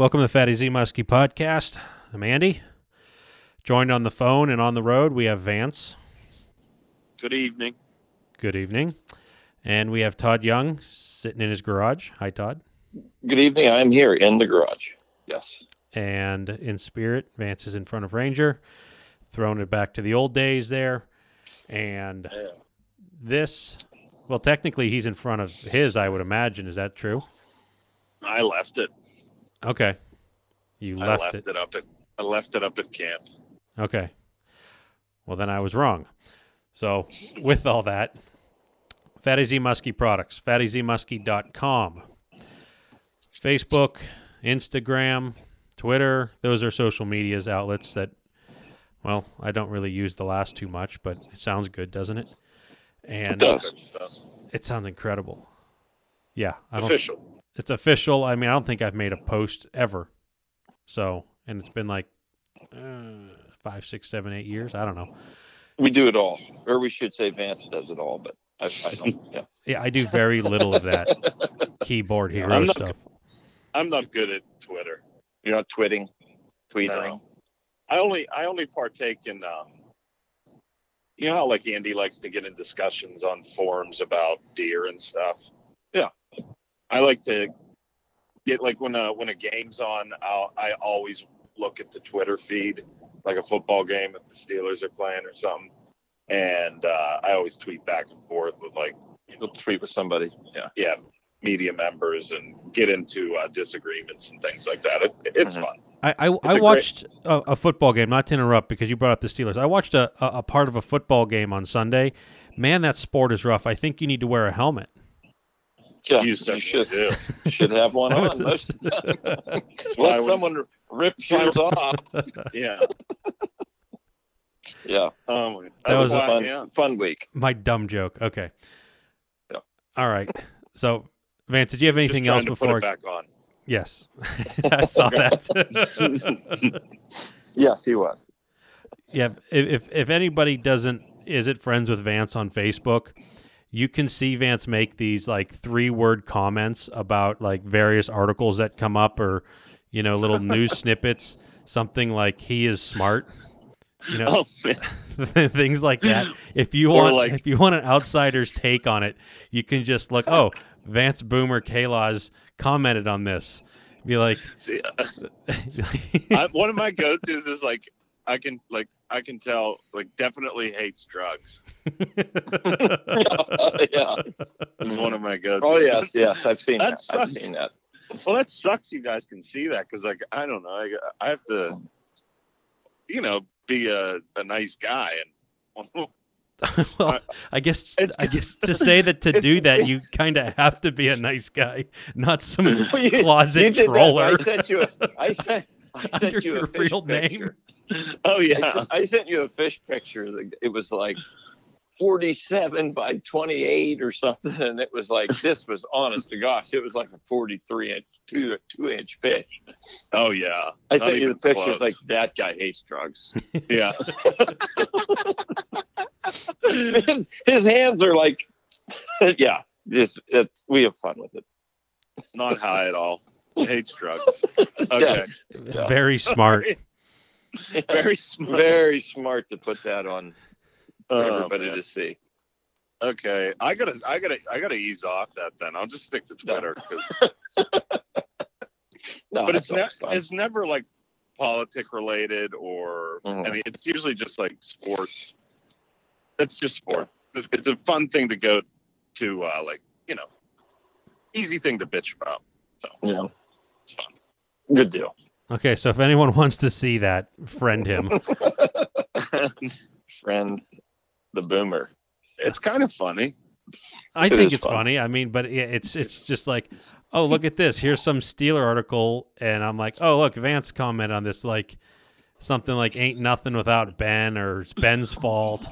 Welcome to the Fatty Z Muskie podcast. I'm Andy. Joined on the phone and on the road, we have Vance. Good evening. Good evening. And we have Todd Young sitting in his garage. Hi, Todd. Good evening. I'm here in the garage. Yes. And in spirit, Vance is in front of Ranger, throwing it back to the old days there. And Yeah. this, well, technically, he's in front of his, I would imagine. Is that true? I left it. Okay. You left, left it. it. up at I left it up at camp. Okay. Well, then I was wrong. So, with all that, Fatty Z Muskie products, fattyzmuskie.com, Facebook, Instagram, Twitter. Those are social medias outlets that, well, I don't really use the last too much, but it sounds good, doesn't it? And does. it sounds incredible. Yeah, I don't. Official. It's official. I mean, I don't think I've made a post ever. So, and it's been like uh, five, six, seven, eight years. I don't know. We do it all, or we should say Vance does it all, but I, I don't. Yeah. Yeah, I do very little of that keyboard hero I'm not- stuff. I'm not good at Twitter. You're not twitting, tweeting. No. I only I only partake in um you know how like Andy likes to get in discussions on forums about deer and stuff. Yeah. I like to get like when a when a game's on, I'll, I always look at the Twitter feed, like a football game if the Steelers are playing or something, and uh, I always tweet back and forth with like You'll tweet with somebody. Yeah. yeah media members and get into uh, disagreements and things like that. It, it's Mhm. fun. I I, I a great- watched a, a football game. Not to interrupt, because you brought up the Steelers. I watched a, a, a part of a football game on Sunday. Man, that sport is rough. I think you need to wear a helmet. Yeah. You You certainly should do. should have one on. was a- most of the time. why I Unless would- someone rips yours off. Yeah. Yeah. Um, That that's was a Fun, yeah. fun week. My dumb joke. Okay. Yeah. All right. So, Vance, did you have anything trying else to before? Put it back on. Yes, I saw that. Yes, he was. Yeah, if, if if anybody doesn't is it friends with Vance on Facebook, you can see Vance make these like three word comments about like various articles that come up or you know little news snippets, something like he is smart, you know, Oh, things like that. If you Or want like- if you want an outsider's take on it, you can just look, oh, Vance Boomer Kalaws commented on this. Be like, See, uh, I, one of my go-tos is like I can like I can tell like definitely hates drugs. yeah. Is one of my go-tos. Oh yes, yes. I've seen That that. I've seen that. Well, that sucks. You guys can see that because like I don't know. I, I have to, you know, be a, a nice guy and. well, I guess It's- I guess to say that to do that, you kind of have to be a nice guy, not some Well, you- closet you did that. troller. I sent you. A, I sent. I Under sent you your a fish real name? picture. Oh I, yeah. sent, I sent you a fish picture. It was like 47 by 28 or something, and it was like this was honest to gosh, it was like a 43 inch, two two inch fish. Oh yeah. I Not sent you even the pictures close. like that guy hates drugs. Yeah. his, his hands are like, yeah, just it's we have fun with it. It's not high at all. Hates drugs. Okay. Yeah. Very smart. Very smart. Very smart to put that on for Oh, everybody man. to see. Okay, I gotta, I gotta, I gotta ease off that. Then I'll just stick to Twitter. No, but it's that's ne- it's never like politic related or Mhm. I mean, it's usually just like sports. It's just sport. It's- It's a fun thing to go to, uh, like you know, easy thing to bitch about. So yeah, it's fun. good deal. Okay, so if anyone wants to see that, friend him. Friend, the boomer. it's kind of funny. I It think it's fun. funny. I mean, but it's it's just like, oh, look at this. Here's some Steeler article, and I'm like, oh, look, Vance comment on this, like something like "Ain't nothing without Ben" or "It's Ben's fault,"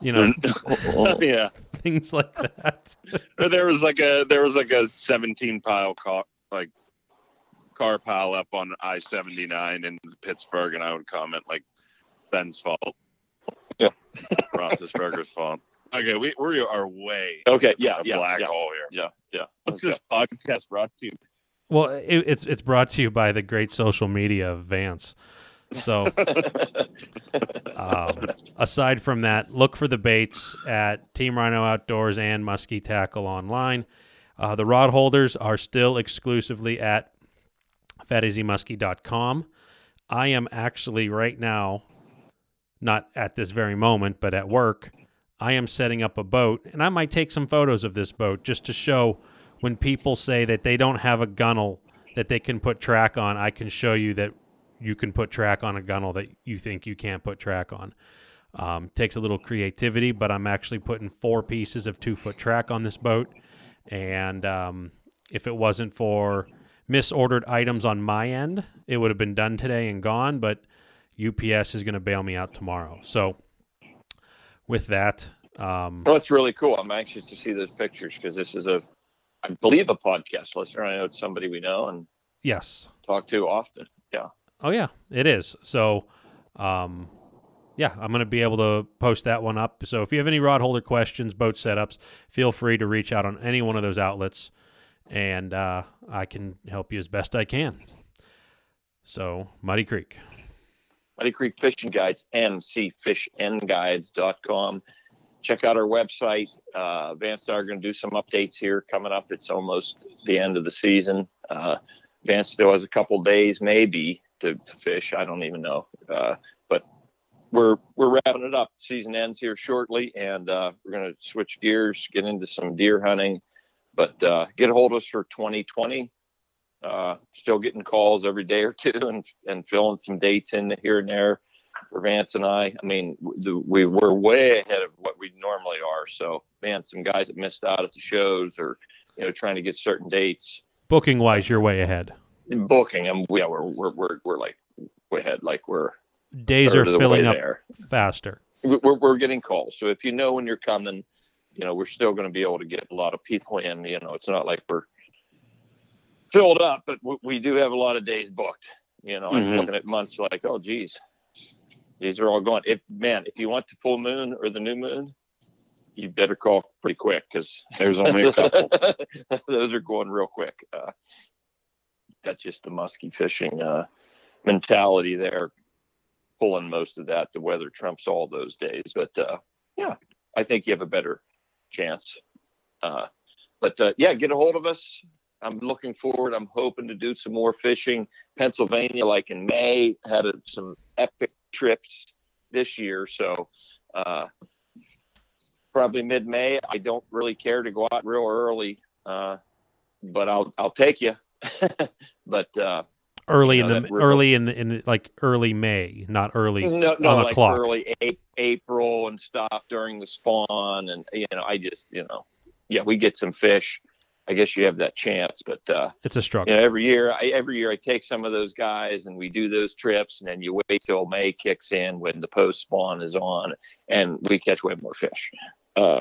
you know, yeah. things like that. Or there was like a there was like a 17 pile car like car pile up on I 79 in Pittsburgh, and I would comment like Ben's fault. Yeah. Roethlisberger's fault. Okay, we we are way Okay, yeah, a yeah, black yeah, hole here. yeah, yeah. What's Okay. this podcast brought to you? Well, it, it's it's brought to you by the great social media of Vance. So, um, aside from that, look for the baits at Team Rhino Outdoors and Muskie Tackle online. Uh, the rod holders are still exclusively at fattyzmuskie.com. I am actually right now, not at this very moment, but at work, I am setting up a boat, and I might take some photos of this boat just to show when people say that they don't have a gunnel that they can put track on. I can show you that you can put track on a gunnel that you think you can't put track on. Um, takes a little creativity, but I'm actually putting four pieces of two foot track on this boat. And um, if it wasn't for misordered items on my end, it would have been done today and gone. But UPS is going to bail me out tomorrow. So with that, um, Well, it's really cool. I'm anxious to see those pictures because this is a, I believe, a podcast listener. I know it's somebody we know and yes, talk to often. Yeah. Oh yeah, it is. So, um, yeah, I'm going to be able to post that one up. So if you have any rod holder questions, boat setups, feel free to reach out on any one of those outlets, and uh, I can help you as best I can. So Muddy Creek. Muddy Creek Fishing Guides, mcfishingguides.com. Check out our website. Uh, Vance and I are going to do some updates here coming up. It's almost the end of the season. Uh, Vance still has a couple days, maybe, to, to fish. I don't even know. Uh, but we're we're wrapping it up. Season ends here shortly, and uh, we're going to switch gears, get into some deer hunting. But uh, get a hold of us for 2020 uh, still getting calls every day or two and, and filling some dates in here and there for Vance and I. I mean, the, we were way ahead of what we normally are. So, man, some guys that missed out at the shows or, you know, trying to get certain dates. Booking wise, you're way ahead. In booking them, yeah, we're, we're, we're, we're like way ahead. Like we're Days are third of the way filling up there. faster. We're, we're getting calls. So if you know when you're coming, you know, we're still going to be able to get a lot of people in. You know, it's not like we're filled up, but we, we do have a lot of days booked. You know, I'm Mhm. looking at months like, oh, geez, these are all going. If man, if you want the full moon or the new moon, you better call pretty quick because There's only a couple. those are going real quick. Uh, that's just the musky fishing uh, mentality there, pulling most of that. The weather trumps all those days, but uh, yeah, I think you have a better chance. Uh, but uh, yeah, get a hold of us. I'm looking forward. I'm hoping to do some more fishing. Pennsylvania, like in May, had a, some epic trips this year. So uh, probably mid-May. I don't really care to go out real early, uh, but I'll I'll take you. but uh, Early You in the early in the, in the, like early May, not early. no, no, on the like clock. early a- April and stuff during the spawn, and you know, I just you know, yeah, we get some fish. I guess you have that chance, but uh, It's a struggle. you know, every year, I every year I take some of those guys and we do those trips, and then you wait till May kicks in when the post spawn is on, and we catch way more fish. Uh,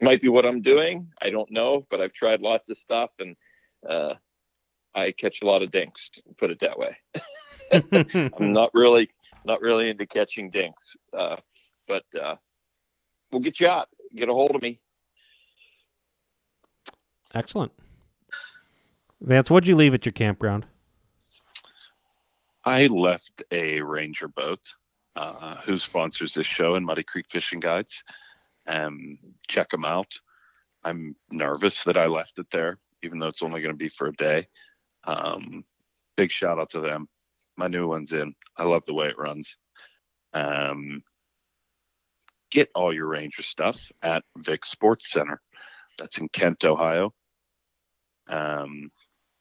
might be what I'm doing. I don't know, but I've tried lots of stuff, and uh, I catch a lot of dinks. Put it that way. I'm not really not really into catching dinks, uh, but uh, we'll get you out. Get a hold of me. Excellent. Vance, what'd you leave at your campground? I left a Ranger boat uh, who sponsors this show in Muddy Creek Fishing Guides. Um, check them out. I'm nervous that I left it there, even though it's only going to be for a day. Um, big shout out to them. My new one's in. I love the way it runs. Um, get all your Ranger stuff at Vic Sports Center. That's in Kent, Ohio. Um,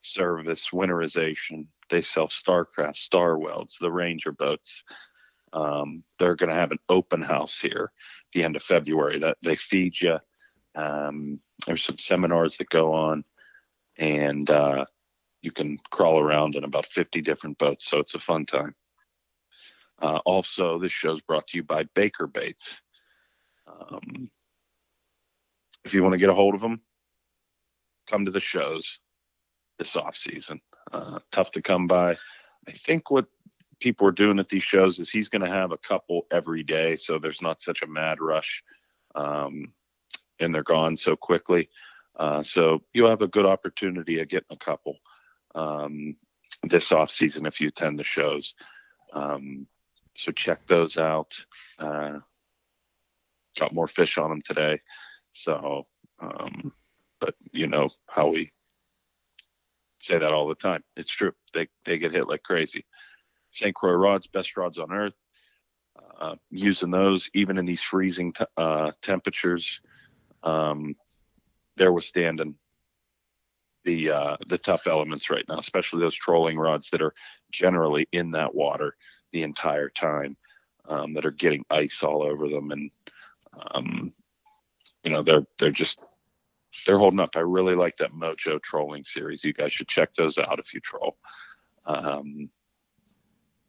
service winterization. They sell Starcraft, Star Welds, the Ranger boats. Um, they're going to have an open house here at the end of February. That they feed you. Um, there's some seminars that go on, and uh, you can crawl around in about 50 different boats. So it's a fun time. Uh, also, this show's brought to you by Baker Baits. Um, if you want to get a hold of them, come to the shows this off season. Uh, tough to come by. I think what people are doing at these shows is he's going to have a couple every day, so there's not such a mad rush, um, and they're gone so quickly. Uh, so you'll have a good opportunity of getting a couple um, this off season if you attend the shows. Um, so check those out. Uh, got more fish on them today. So, um, but you know how we say that all the time. It's true. They they get hit like crazy. St. Croix rods, best rods on earth. Uh, using those even in these freezing t- uh, temperatures, um, they're withstanding the uh, the tough elements right now, especially those trolling rods that are generally in that water the entire time, um, that are getting ice all over them, and um, you know they're they're just they're holding up. I really like that Mojo trolling series. You guys should check those out if you troll. Um,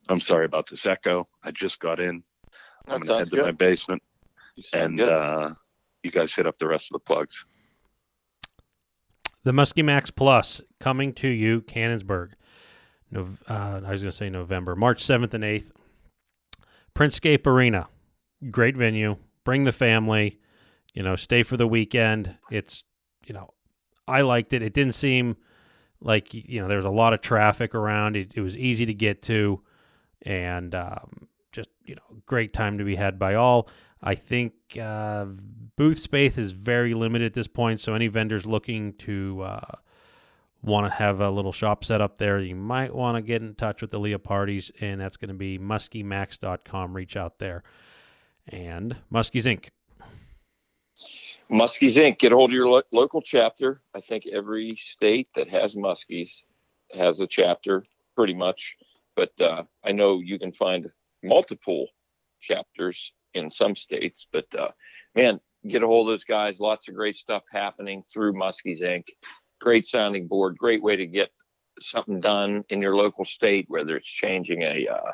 I'm sorry about this echo. I just got in. That I'm gonna head sounds to my basement and uh, you guys hit up the rest of the plugs. The Muskie Max Plus coming to you, Canonsburg. No, uh, I was going to say November, March 7th and 8th. Printscape Arena, great venue. Bring the family, you know, stay for the weekend. It's, you know, I liked it. It didn't seem like, you know, there was a lot of traffic around. It, it was easy to get to and um, you know, great time to be had by all. I think uh, booth space is very limited at this point, so any vendors looking to uh, want to have a little shop set up there, you might want to get in touch with the Leah Parties, and that's going to be muskiemax.com. Reach out there. And Muskies Inc. Muskies Inc. Get a hold of your lo- local chapter. I think every state that has Muskies has a chapter, pretty much. But uh, I know you can find multiple chapters in some states. But uh, man, get a hold of those guys. Lots of great stuff happening through Muskies Inc. Great sounding board. Great way to get something done in your local state, whether it's changing a, uh,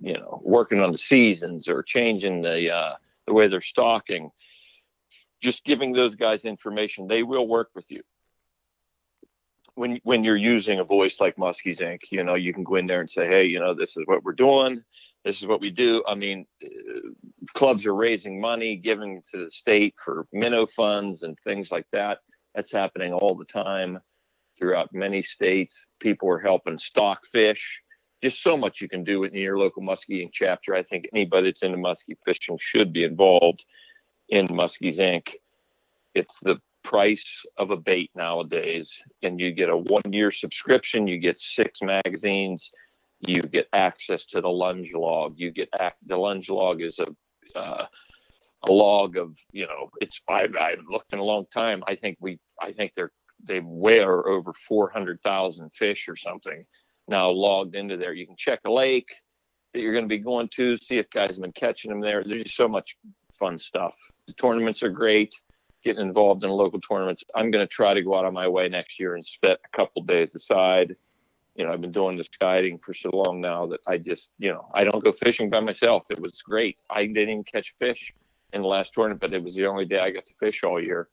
you know, working on the seasons or changing the uh, the way they're stocking just giving those guys information they will work with you when when you're using a voice like muskies inc you know you can go in there and say hey you know this is what we're doing this is what we do i mean clubs are raising money giving to the state for minnow funds and things like that that's happening all the time throughout many states people are helping stock fish just so much you can do in your local muskieing chapter i think anybody that's into muskie fishing should be involved in Muskies Inc. It's the price of a bait nowadays, and you get a one-year subscription. You get six magazines. You get access to the lunge log. You get ac- the lunge log is a uh, a log of you know it's I, I haven't looked in a long time. I think we I think they're they wear over four hundred thousand fish or something now logged into there. You can check a lake that you're going to be going to, see if guys have been catching them there. There's just so much fun stuff. The tournaments are great. Getting involved in local tournaments. I'm going to try to go out of my way next year and spend a couple days aside. You know, I've been doing this guiding for so long now that I just, you know, I don't go fishing by myself. It was great. I didn't even catch fish in the last tournament, but it was the only day I got to fish all year.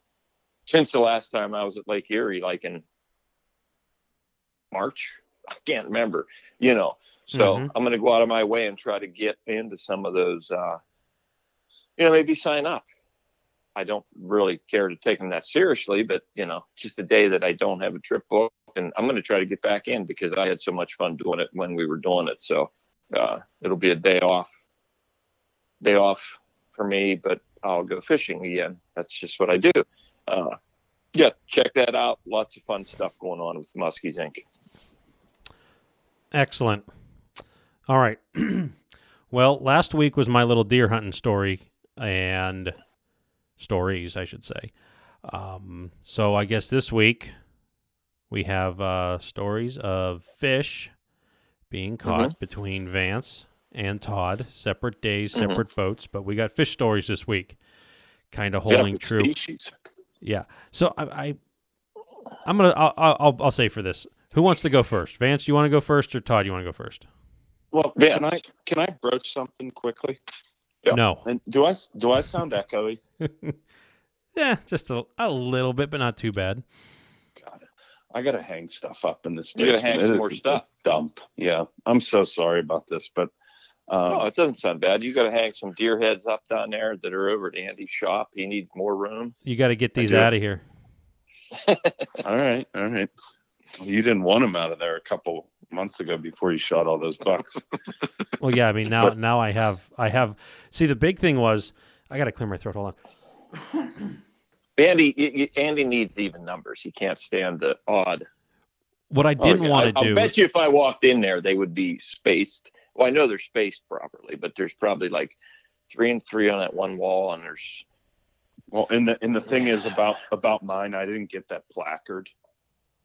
Since the last time I was at Lake Erie, like in March, I can't remember, you know. So Mhm. I'm going to go out of my way and try to get into some of those, uh, you know, maybe sign up. I don't really care to take them that seriously, but you know, just a day that I don't have a trip booked, and I'm going to try to get back in because I had so much fun doing it when we were doing it. So uh, it'll be a day off, day off for me, but I'll go fishing again. That's just what I do. Uh, yeah, check that out. Lots of fun stuff going on with Muskies Inc. Excellent. All right. well, last week was my little deer hunting story and stories, I should say. Um, so I guess this week we have uh, stories of fish being caught between Vance and Todd, separate days, Mhm. separate boats, but we got fish stories this week, kind of holding Separate true. Species. Yeah. So I, I I'm gonna I'll, I'll I'll say for this. Who wants to go first? Vance, you want to go first, or Todd, you want to go first? Well, Yeah. can I can I broach something quickly? Yeah. No. And do I do I sound echoey? yeah, just a, a little bit, but not too bad. God, I gotta hang stuff up in this. You gotta hang some more stuff. Dump. Yeah, I'm so sorry about this, but um, No, it doesn't sound bad. You got to hang some deer heads up down there that are over at Andy's shop. He needs more room. You got to get these out of here. All right, all right. You didn't want him out of there a couple months ago before you shot all those bucks. Well, yeah. I mean, now now I have I have. See, the big thing was I got to clear my throat. Hold on. Andy, y- y- Andy needs even numbers. He can't stand the odd. What I didn't Okay, want I- to I'll do. bet you if I walked in there, they would be spaced. Well, I know they're spaced properly, but there's probably like three and three on that one wall, and there's Well, and the and the thing is about about mine, I didn't get that placard,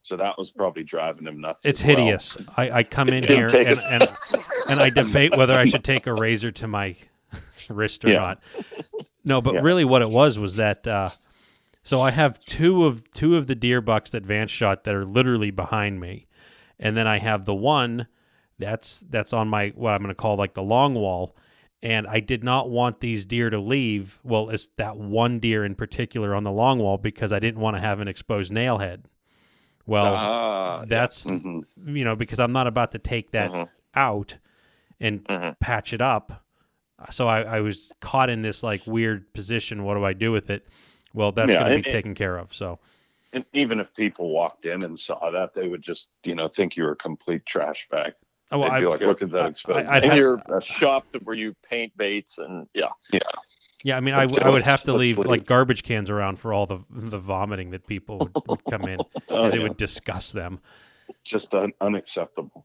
so that was probably driving him nuts. It's as well. hideous. I, I come in here and, it. and and I debate whether I should take a razor to my wrist or Yeah. not. No, but Yeah. really, what it was was that. Uh, so I have two of two of the deer bucks that Vance shot that are literally behind me, and then I have the one that's that's on my what I'm going to call like the long wall. And I did not want these deer to leave. Well, it's that one deer in particular on the long wall because I didn't want to have an exposed nail head. Well, ah, that's Mhm. you know because I'm not about to take that Mhm. out and Mhm. patch it up. So I, I was caught in this like weird position. What do I do with it? Well, that's Yeah, going to and- be taken care of. So And even if people walked in and saw that, they would just you know think you were a complete trash bag. oh, well, They'd be I, like, look at that exposed. I'd in have- your shop that where you paint baits and yeah. yeah, Yeah, I mean, I, w- I would have to leave leave. like garbage cans around for all the the vomiting that people would, would come in Oh, because it would disgust them. just un- unacceptable.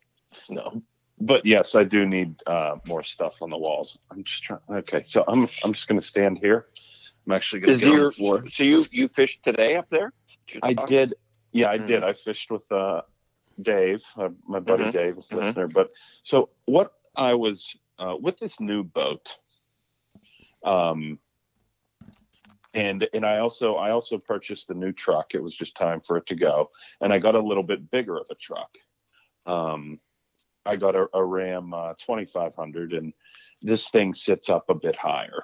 No. But yes, I do need uh, more stuff on the walls. I'm just trying. Okay, so I'm I'm just going to stand here. I'm actually going to get on your the floor. so you you fished today up there? Did I did. Yeah, I Mhm. did. I fished with uh, Dave, uh, my buddy Mhm. Dave, Mhm. listener. But so what I was uh, with this new boat, um, and and I also I also purchased a new truck. It was just time for it to go, and I got a little bit bigger of a truck. Um, I got a, a Ram uh, 2500, and this thing sits up a bit higher.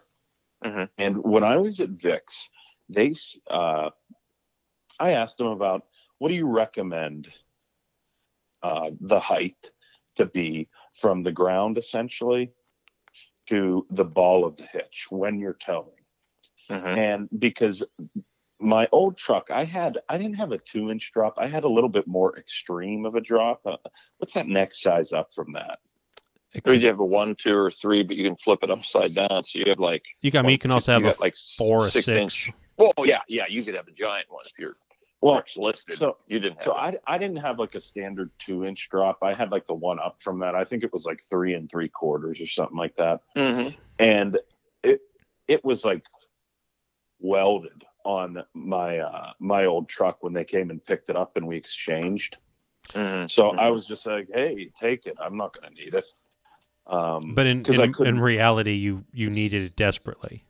Mhm. And when I was at Vic's, they uh, I asked them about what do you recommend uh, the height to be from the ground essentially to the ball of the hitch when you're towing Mhm. and because my old truck i had i didn't have a two inch drop i had a little bit more extreme of a drop uh, what's that next size up from that could- you have a one, two, or three, but you can flip it upside down. So you have like you got me. You can also have a like four or six, six. inch. Well, yeah, yeah, you could have a giant one if you're well truck's listed. so you didn't have. so it. I, I didn't have like a standard two inch drop i had like the one up from that i think it was like three and three quarters or something like that Mhm. and it it was like welded on my uh my old truck when they came and picked it up and we exchanged Mhm. so i Mhm. was just like hey take it i'm not going to need it um But in 'cause I in, in reality, you you needed it desperately.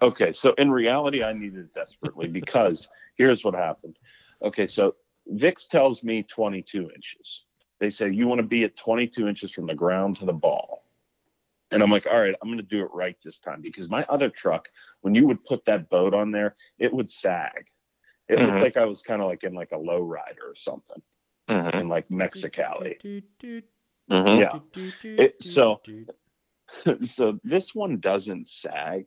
okay so in reality i needed it desperately because here's what happened okay so vix tells me 22 inches they say you want to be at 22 inches from the ground to the ball and i'm like all right i'm going to do it right this time because my other truck when you would put that boat on there it would sag it Mhm. looked like i was kind of like in like a low rider or something Mhm. in like mexicali Mhm. Yeah. It- so- so this one doesn't sag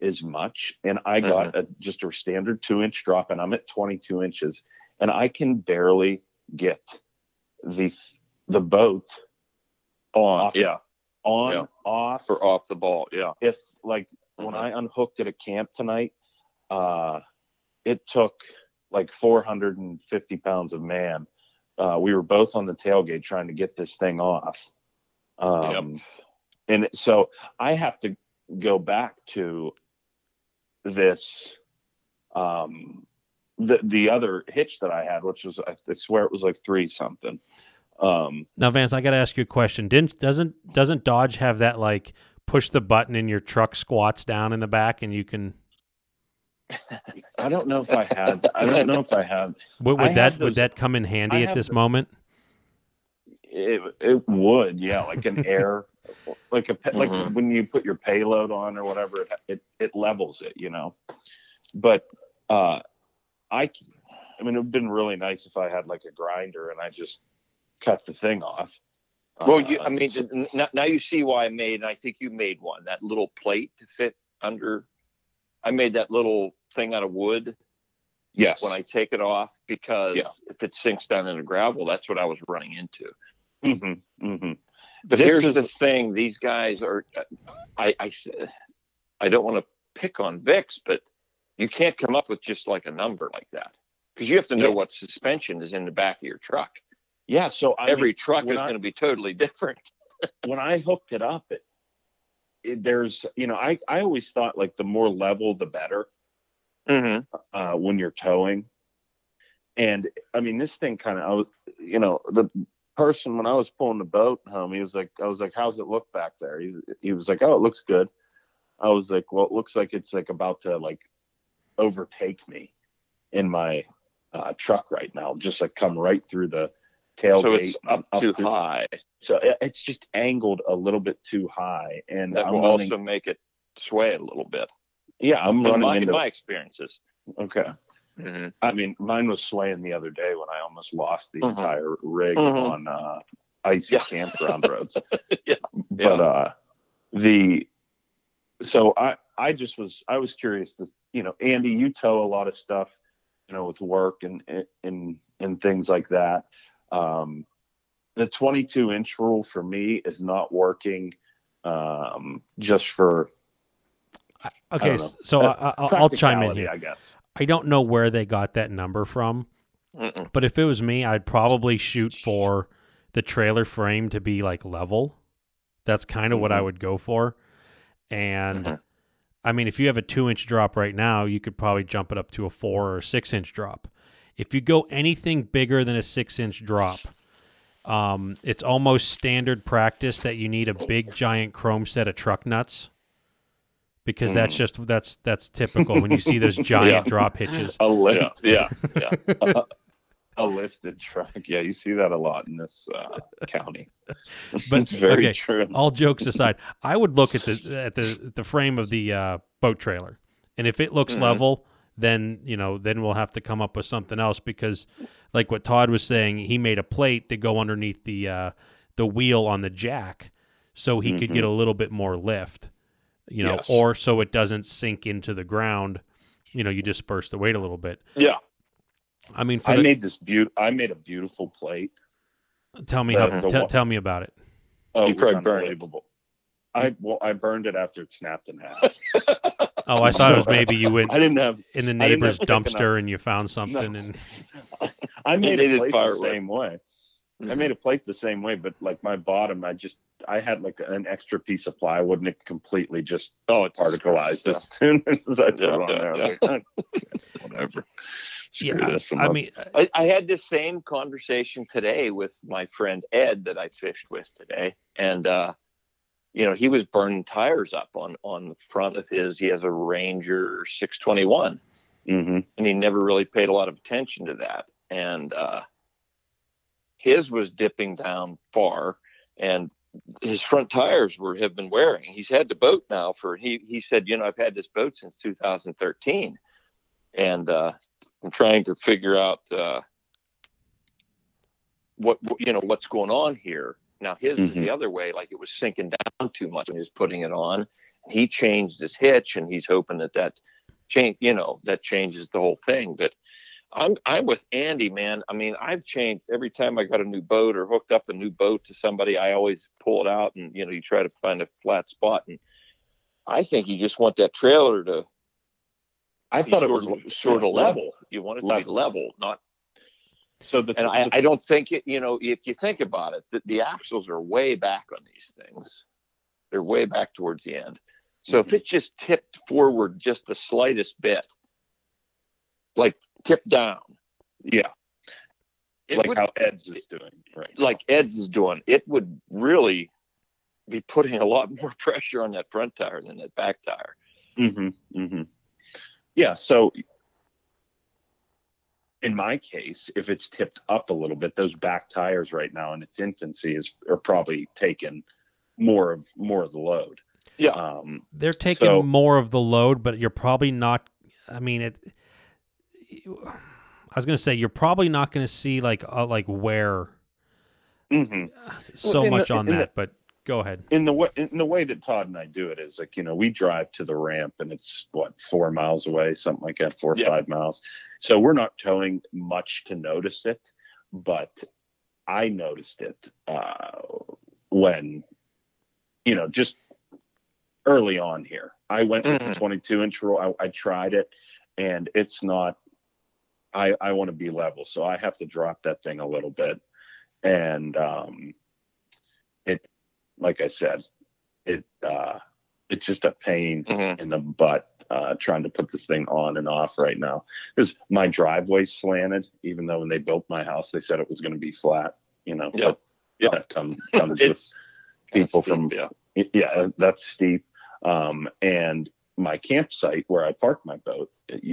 as much and i got a, just a standard two inch drop and i'm at 22 inches and i can barely get the the boat On, Off. yeah, on Yeah. off or off the ball. Yeah. if like when Mhm. i unhooked at a camp tonight uh it took like 450 pounds of man uh we were both on the tailgate trying to get this thing off um and so i have to go back to this um the the other hitch that i had which was i I swear it was like three something um Now, Vance, I got to ask you a question. Didn't doesn't doesn't Dodge have that like push the button and your truck squats down in the back and you can? I don't know if i had i don't know if i had Would, I that have would that come in handy at this the- moment? It it would, yeah, like an air, like a pa- like Mhm. when you put your payload on or whatever, it it, it levels it, you know. But uh, I, I mean, it would have been really nice if I had like a grinder and I just cut the thing off. Well, you, Uh, I mean, now, now you see why I made, and I think you made one, that little plate to fit under. I made that little thing out of wood Yes. when I take it off because Yeah. if it sinks down into gravel, that's what I was running into. mm-hmm, mm-hmm. But This here's is- the thing: these guys are. I I I don't want to pick on Vic's, but you can't come up with just like a number like that because you have to know Yeah. what suspension is in the back of your truck. Yeah. So I Every mean, truck is going to be totally different. when I hooked it up, it, it, there's, you know, I, I always thought like the more level, the better Mm-hmm. uh, when you're towing. And I mean, this thing kind of, I was, you know, the person when I was pulling the boat home, he was like, I was like, how's it look back there? He, he was like, oh, it looks good. I was like, well, it looks like it's like about to like overtake me in my uh, truck right now, just like come right through the tailgate. So it's and up too through- high. So it's just angled a little bit too high, and That I'm will running. also make it sway a little bit. yeah, I'm In running my, into. my experiences. okay, Mm-hmm. I mean, mine was swaying the other day when I almost lost the Mhm. entire rig Mhm. on uh, icy Yeah. campground roads. Yeah. But uh, the so I I just was I was curious to you know Andy, you tow a lot of stuff, you know, with work and and and things like that. Um, the 22 inch rule for me is not working um, just for Okay, don't know. so Uh, I, I, I'll chime in here. I guess. I don't know where they got that number from, Mm-mm. but if it was me, I'd probably shoot for the trailer frame to be like level. That's kind of what I Mhm. would go for. And Mhm. I mean, if you have a two inch drop right now, you could probably jump it up to a four or six inch drop. If you go anything bigger than a six inch drop, um, it's almost standard practice that you need a big giant chrome set of truck nuts because that's Mm. just that's that's typical when you see those giant drop hitches. A lift, Yeah, yeah. a, a lifted truck. Yeah, you see that a lot in this uh, county. But, it's very okay, true. All jokes aside, I would look at the at the the frame of the uh, boat trailer, and if it looks Mhm. level, then you know then we'll have to come up with something else because, like what Todd was saying, he made a plate to go underneath the uh, the wheel on the jack, so he could get a little bit more lift, you know, Yes. or so it doesn't sink into the ground. You know, you disperse the weight a little bit. Yeah. I mean, for I the, made this beaut. I made a beautiful plate. tell me the- how, the tell- tell me about it. Oh, You it was probably burned it. I well, I burned it after it snapped in half. Oh, I thought it was maybe you went I didn't have. in the neighbor's have thick enough- dumpster and you found something and I made needed a plate the firewood. same way. I made a plate the same way, but like my bottom, I just I had like an extra piece of plywood and it completely just Oh, it particleized as soon as I put Yeah, it on yeah, there. Yeah. like, whatever. Screw yeah, this. I'm I up. mean, I, I had this same conversation today with my friend Ed that I fished with today, and uh, you know he was burning tires up on on the front of his. He has a Ranger 621, Mhm. and he never really paid a lot of attention to that. And uh, his was dipping down far, and his front tires were have been wearing. He's had the boat now for he he said, you know, I've had this boat since 2013, and uh, I'm trying to figure out uh, what- you know what's going on here. Now his is Mhm. the other way, like it was sinking down too much when he was putting it on. He changed his hitch, and he's hoping that that change, you know, that changes the whole thing. But I'm I'm with Andy, man. I mean, I've changed every time I got a new boat or hooked up a new boat to somebody. I always pull it out, and you know, you try to find a flat spot. And I think you just want that trailer to I thought it was sort of level. You want it to be Level. level, not So the, and I, the- I don't think it, you know, if you think about it, the, the axles are way back on these things. They're way back towards the end. So if it just tipped forward just the slightest bit, like tipped down, yeah, like would, how Ed's is doing right. like Ed's is doing, it would really be putting a lot more pressure on that front tire than that back tire. hmm hmm Yeah. So in my case, if it's tipped up a little bit, those back tires right now in its infancy is are probably taking more of more of the load. Yeah. Um, they're taking So- more of the load, but you're probably not. I mean, it. I was gonna say you're probably not gonna see like uh, like wear mhm. so in the- much on in the- that, but Go ahead. in the way in the way that Todd and I do it is like you know we drive to the ramp and it's what four miles away something like that four or Yeah. five miles so we're not towing much to notice it but I noticed it uh, when you know just early on here I went with the Mhm. 22 inch roll I, I tried it and it's not I I want to be level so I have to drop that thing a little bit and um it like I said, it uh, it's just a pain Mhm. in the butt uh, trying to put this thing on and off right now because my driveway's slanted. Even though when they built my house, they said it was going to be flat. You know, Yeah. but Yeah. that come, comes with people Kinda from steep, yeah. yeah, that's steep. Um, and my campsite where I park my boat,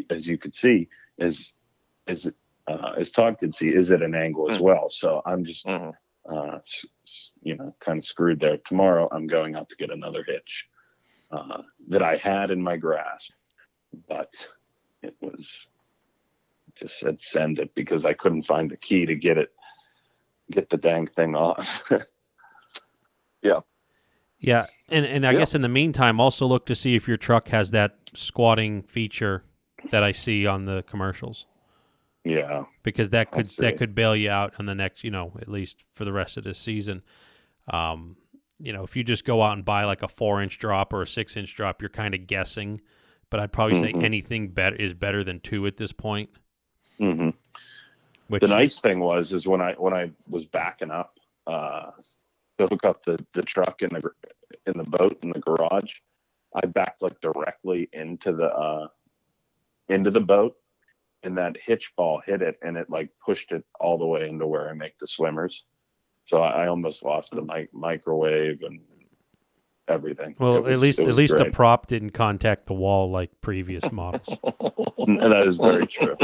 as you could see, is is uh, as Todd could see, is at an angle as Mhm. well. So I'm just Mhm. uh, you know, kind of screwed there. Tomorrow, I'm going out to get another hitch uh, that I had in my grasp, but it was just said send it because I couldn't find the key to get it, get the dang thing off. Yeah, Yeah, and and I Yeah. guess in the meantime, also look to see if your truck has that squatting feature that I see on the commercials, yeah, because that could that could bail you out on the next, you know, at least for the rest of this season. Um, you know, if you just go out and buy like a four inch drop or a six inch drop, you're kind of guessing. But I'd probably Mhm. say anything better is better than two at this point. hmm Which the nice thing was is when I when I was backing up uh, to hook up the the truck in the in the boat in the garage, I backed like directly into the uh, into the boat, and that hitch ball hit it, and it like pushed it all the way into where I make the swimmers. So I, I almost lost the mic- microwave and everything. well, was- at least at least the prop didn't contact the wall like previous models. And that is very true.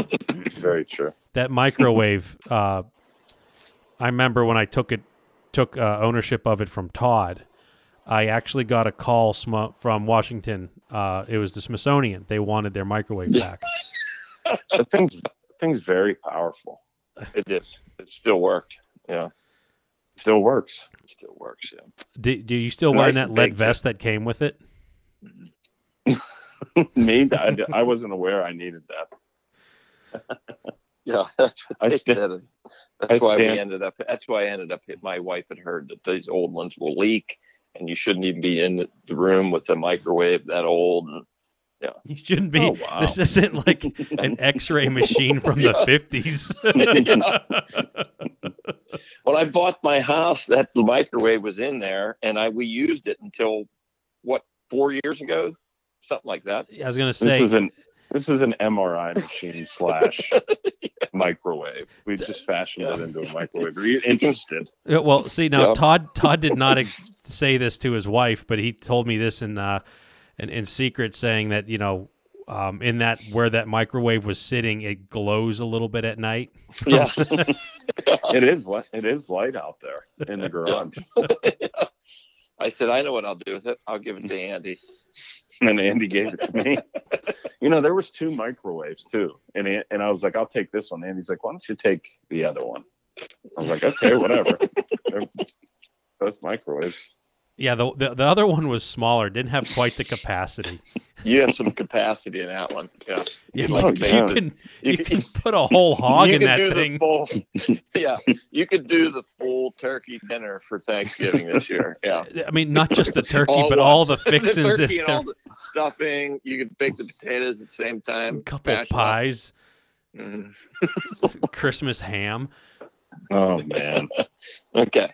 very true. that microwave uh, i remember when i took it took uh, ownership of it from todd i actually got a call sm- from washington uh, it was the smithsonian they wanted their microwave back The thing's the thing's very powerful. It is. It still worked. Yeah. Still works. It still works. Yeah. do, do you still Nice wearing that lead big, too. vest that came with it Me, I, I wasn't aware I needed that. Yeah, that's what I they sta- said. That's I why we ended up. That's why I ended up. My wife had heard that these old ones will leak, and you shouldn't even be in the room with the microwave that old. And you shouldn't be Oh, wow. this isn't like an x-ray machine from the 50s when I bought my house, that microwave was in there, and I we used it until what four years ago, something like that. i was going to This say is an this is an MRI machine slash microwave. We just fashioned it into a microwave. Are you interested? Well, see now, Yeah. Todd Todd did not say this to his wife, but he told me this in uh, in, in secret, saying that you know, um, in that where that microwave was sitting, it glows a little bit at night. Yeah. it is. It is light out there in the garage. I said, I know what I'll do with it. I'll give it to Andy. And Andy gave it to me. You know, there was two microwaves too, and and I was like, I'll take this one. Andy's like, why don't you take the other one? I was like, okay, whatever. They're both microwaves. Yeah, the, the the other one was smaller, didn't have quite the capacity. You have some capacity in that one. Yeah. Yeah, Like you, you can You you could- can put a whole hog you in that do thing. The full, yeah, you could do the full turkey dinner for Thanksgiving this year. Yeah, I mean, not just the turkey, All but all the fixings the and all the stuffing. You could bake the potatoes at the same a time. couple mash them pies, Mhm. Christmas ham. Oh man. Okay,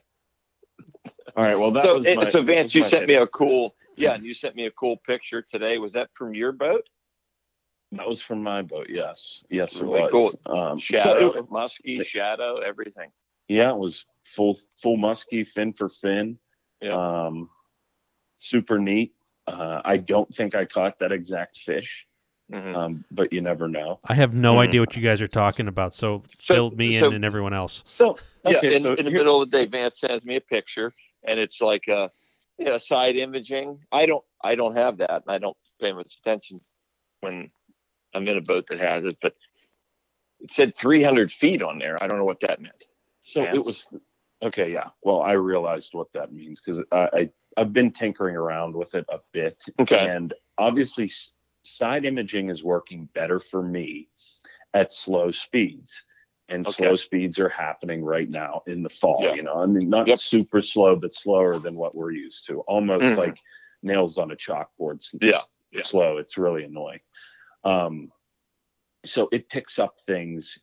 All right. Well, that so was my, so Vance, was you my sent me a cool. Yeah, and you sent me a cool picture today. Was that from your boat? That was from my boat. Yes. Yes, it Really was. Um, so Shadow, it- musky, shadow, everything. yeah, it was full full musky, fin for fin. Yeah. Um, super neat. Uh, I don't think I caught that exact fish, Mhm. um, but you never know. I have no Mhm. idea what you guys are talking about, so, So- fill me so- in and everyone else. So yeah, in, so in the middle of the day, Vance sends me a picture, and it's like a, you know, side imaging. I don't, I don't have that, and I don't pay much attention when I'm in a boat that has it. But it said 300 feet on there. I don't know what that meant. So it was Okay, yeah. Well, I realized what that means because I, I I've been tinkering around with it a bit, Okay. and obviously side imaging is working better for me at slow speeds, and Okay. slow speeds are happening right now in the fall. Yeah. You know, I mean, not Yep. super slow, but slower than what we're used to. Almost Mhm. like nails on a chalkboard. Yeah, yeah. slow. It's really annoying. Um, so it picks up things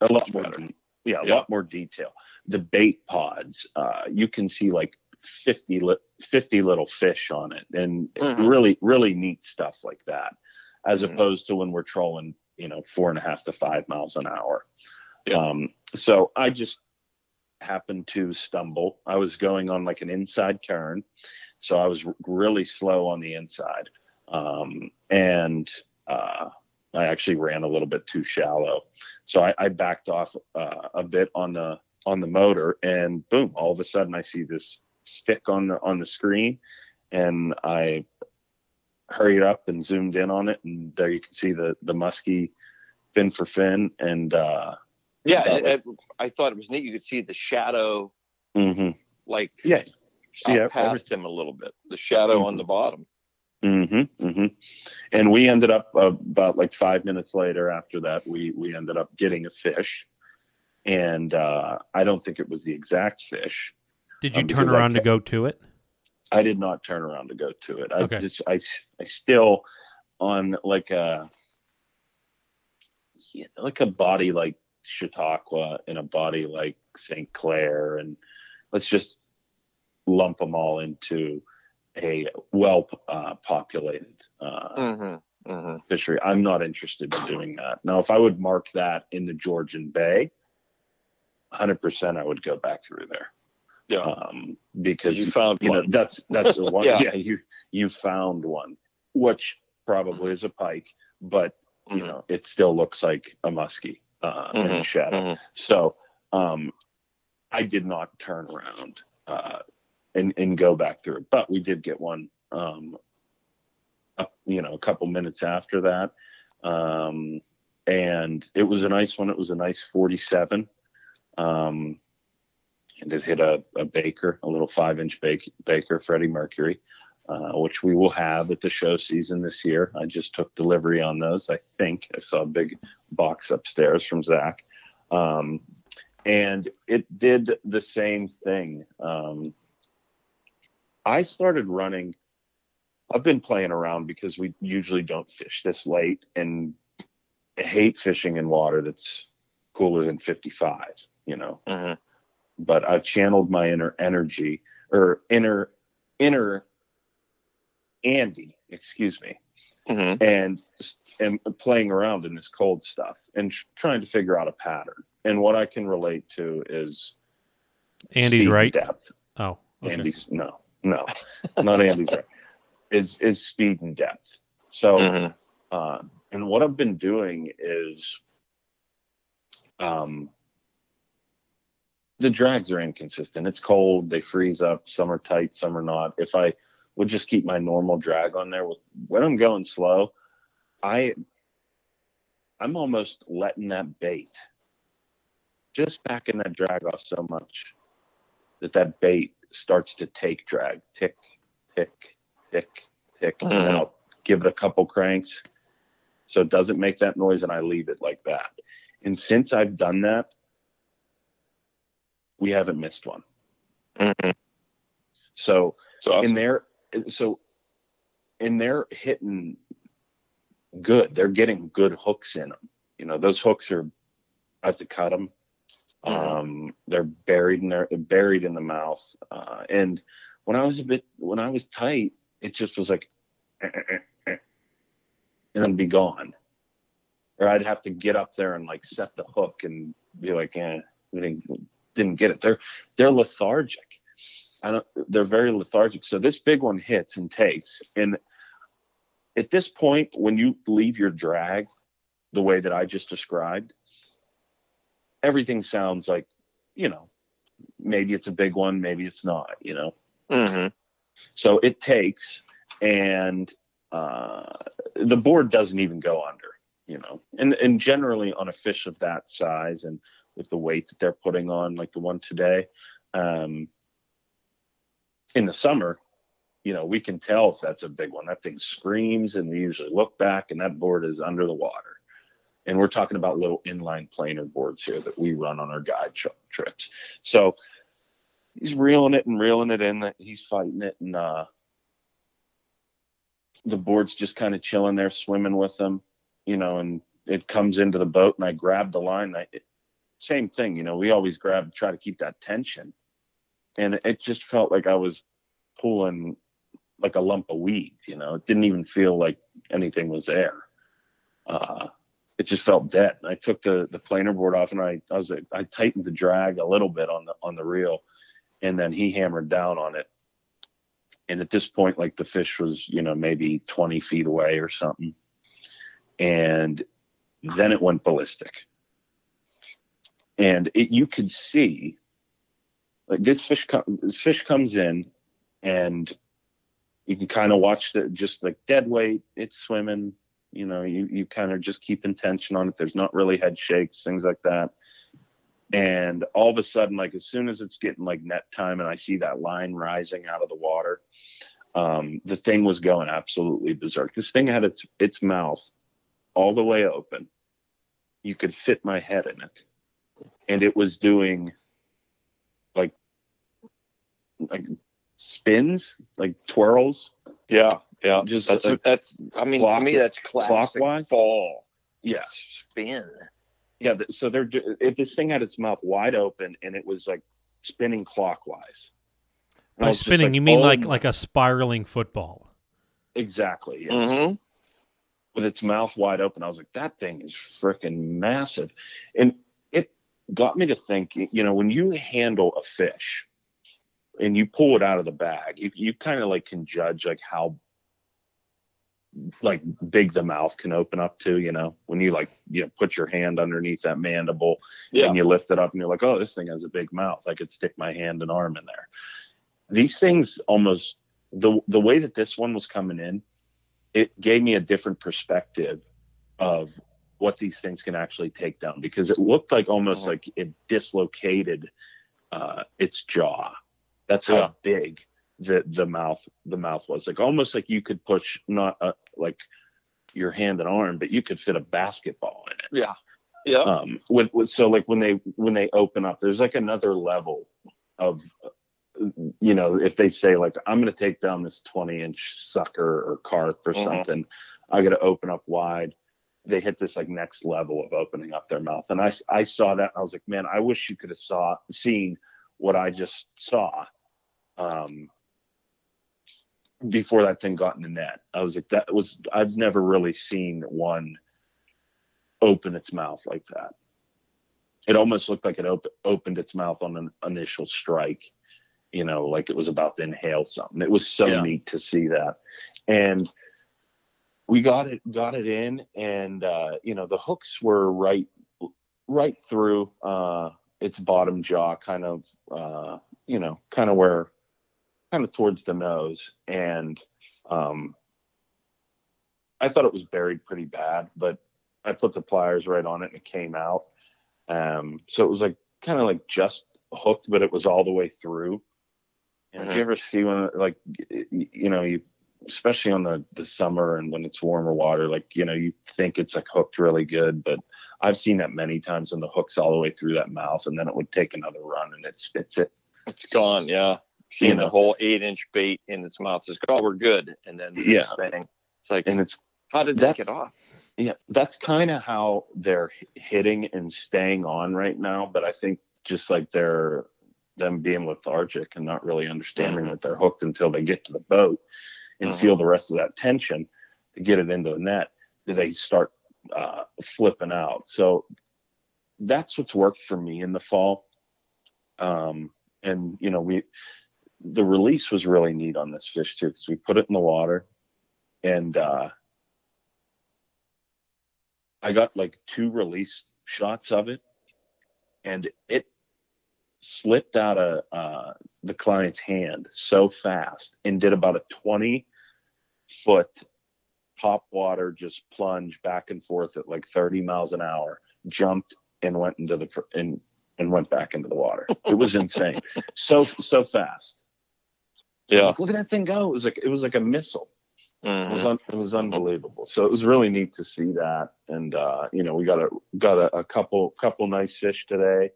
a lot more. better. de- yeah, a Yeah. lot more detail. The bait pods, uh, you can see like 50, li- 50 little fish on it, and Mhm. really, really neat stuff like that. As Mhm. opposed to when we're trolling, you know, four and a half to five miles an hour. Um, so I just happened to stumble. I was going on like an inside turn, so I was really slow on the inside, um, and uh, I actually ran a little bit too shallow. So I, I backed off uh, a bit on the on the motor, and boom! All of a sudden, I see this stick on the on the screen, and I hurried up and zoomed in on it, and there you can see the the muskie fin for fin, and uh, Yeah, That it, it- I thought it was neat. You could see the shadow, mhm. like yeah, See, up ev- past him a little bit. The shadow Mm-hmm. on the bottom. Mm-hmm, hmm And we ended up uh, about like five minutes later after that, we we ended up getting a fish, and uh, I don't think it was the exact fish. Did you Um, turn because I around to go to it? I did not turn around to go to it. I Okay. just I I still on like a like a body like Chautauqua and a body like St. Clair, and let's just lump them all into a well uh, populated uh, Mm-hmm. Mm-hmm. fishery. I'm not interested in doing that. Now, if I would mark that in the Georgian Bay, 100% I would go back through there. Yeah. Um, because you found you know one. that's that's the one. Yeah. yeah. you you found one, which probably is a pike, but you Mhm. know it still looks like a muskie uh, in the Mhm. shadow. Mhm. So um, I did not turn around uh, and and go back through it, but we did get one. Um, you know, a couple minutes after that, um, and it was a nice one. It was a nice forty-seven, um, and it hit a, a Baker, a little five-inch bake, Baker, Freddie Mercury. Uh, which we will have at the show season this year. I just took delivery on those. I think I saw a big box upstairs from Zach. Um, and it did the same thing. Um, I started running. I've been playing around because we usually don't fish this late, and I hate fishing in water that's cooler than 55. You know, Mhm. but I've channeled my inner energy or inner inner Andy, excuse me, Mhm. and am playing around in this cold stuff and tr- trying to figure out a pattern. And what I can relate to is Andy's speed right. Depth. Oh, okay. Andy's no, no, not Andy's right. Is is speed and depth. So, Mhm. uh, and what I've been doing is, um, the drags are inconsistent. It's cold. They freeze up. Some are tight. Some are not. If I would just keep my normal drag on there, when I'm going slow, I, I'm almost letting that bait, just backing that drag off so much that that bait starts to take drag, tick, tick, tick, tick, and then Mhm. I'll give it a couple cranks, so it doesn't make that noise, and I leave it like that. And since I've done that, we haven't missed one. Mhm. So So awesome. and they're so and they're hitting good. They're getting good hooks in them. You know, those hooks are I have to cut them. Um, they're buried in their buried in the mouth. Uh, and when I was a bit when I was tight, it just was like, eh, eh, eh, eh, and then be gone. Or I'd have to get up there and like set the hook and be like, eh, we didn't didn't get it. They're they're lethargic. I don't, they're very lethargic. So this big one hits and takes. And at this point, when you leave your drag the way that I just described, everything sounds like, you know, maybe it's a big one, maybe it's not, you know. Mhm. So it takes, and uh, the board doesn't even go under, you know. And and generally on a fish of that size and with the weight that they're putting on, like the one today. Um, in the summer, you know, we can tell if that's a big one. That thing screams, and we usually look back, and that board is under the water. And we're talking about little inline planer boards here that we run on our guide trips. So he's reeling it and reeling it in. He's fighting it, and uh, the board's just kind of chilling there, swimming with them, you know. And it comes into the boat, and I grab the line. I, it, same thing, you know. We always grab, try to keep that tension, and it just felt like I was pulling like a lump of weeds. You know, it didn't even feel like anything was there. Uh, it just felt dead. And I took the the planer board off and I I was I tightened the drag a little bit on the on the reel, and then he hammered down on it. And at this point, like the fish was you know maybe 20 feet away or something, and then it went ballistic. And it you could see like this fish com- this fish comes in and you can kind of watch the just like dead weight it's swimming you know you, you kind of just keep intention on it there's not really head shakes things like that. And all of a sudden like as soon as it's getting like net time and i see that line rising out of the water um, the thing was going absolutely berserk. This thing had its its mouth all the way open. You could fit my head in it. And it was doing like spins, like twirls. Yeah, yeah. Just that's uh, that's. I mean, clock- to me, that's classic clockwise? fall Yeah, spin. yeah. So they're if this thing had its mouth wide open and it was like spinning clockwise. By spinning, like, you mean "Oh like like a spiraling football. exactly yes. Mm-hmm. with its mouth wide open. I was like, that thing is freaking massive, and it got me to think. You know, when you handle a fish and you pull it out of the bag, you you kind of like can judge like how like big the mouth can open up to. You know, when you like you know put your hand underneath that mandible Yeah. and you lift it up and you're like, oh, this thing has a big mouth. I could stick my hand and arm in there. These things almost the the way that this one was coming in, it gave me a different perspective of what these things can actually take down because it looked like almost Mhm. like it dislocated uh, its jaw. That's how Yeah. big the the mouth the mouth was. Like almost like you could push not a, like your hand and arm, but you could fit a basketball in it Yeah. Yeah. um with, with so like when they when they open up there's like another level of you know if they say like i'm going to take down this 20 inch sucker or carp or Mhm. something i got to open up wide they hit this like next level of opening up their mouth and i i saw that and i was like man i wish you could have saw seen what i just saw um before that thing got in the net i was like that was i've never really seen one open its mouth like that. It almost looked like it op- opened its mouth on an initial strike, you know, like it was about to inhale something. It was so Yeah. neat to see that. And we got it got it in and uh, you know, the hooks were right right through uh its bottom jaw kind of uh you know, kind of where kind of towards the nose and um I thought it was buried pretty bad, but I put the pliers right on it and it came out. Um, so it was like kind of like just hooked, but it was all the way through. And if you ever see one like you know you especially on the the summer and when it's warmer water like you know you think it's like hooked really good but i've seen that many times when the hook's all the way through that mouth and then it would take another run and it spits it It's gone. Yeah. Seeing You the whole eight inch bait in its mouth is oh, we're good. And then Yeah. thing, it's like, and it's how did that get off? Yeah, that's kind of how they're hitting and staying on right now. But I think just like they're them being lethargic and not really understanding Mhm. that they're hooked until they get to the boat and Mhm. feel the rest of that tension to get it into the net, they start uh, flipping out. So that's what's worked for me in the fall. Um, and you know, we the release was really neat on this fish too because we put it in the water and uh, I got like two release shots of it, and it slipped out of uh, the client's hand so fast and did about a 20 foot top water just plunge back and forth at like 30 miles an hour, jumped and went into the and and went back into the water. It was insane. So so fast. Yeah. Like, look at that thing go. It was like it was like a missile. It was Mhm. un- it was unbelievable. So it was really neat to see that, and uh, you know we got a got a, a couple couple nice fish today.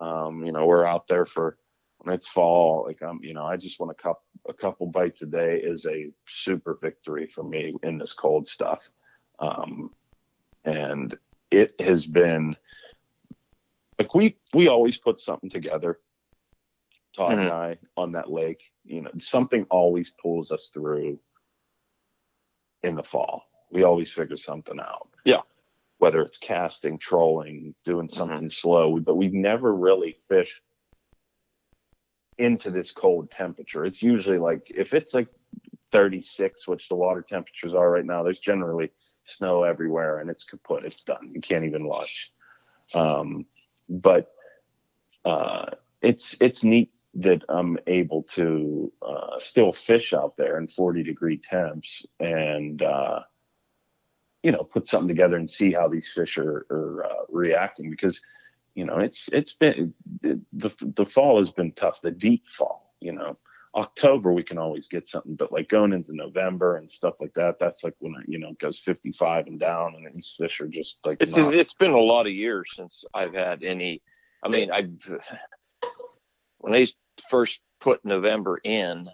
Um, you know we're out there for when it's fall. Like I'm, you know I just want a couple a couple bites a day is a super victory for me in this cold stuff, um, and it has been like we we always put something together. Todd and I on that lake, you know, something always pulls us through in the fall. We always figure something out. Yeah. Whether it's casting, trolling, doing something slow, but we've never really fished into this cold temperature. It's usually like if it's like 36, which the water temperatures are right now, there's generally snow everywhere and it's kaput. It's done. You can't even watch. Um, but uh, it's it's neat that I'm able to uh, still fish out there in 40 degree temps and uh, you know put something together and see how these fish are, are uh, reacting because you know it's it's been the the fall has been tough the deep fall you know October we can always get something but like going into November and stuff like that that's like when it you know it goes 55 and down and these fish are just like It's not- it's been a lot of years since I've had any. I mean, I when they first put November in,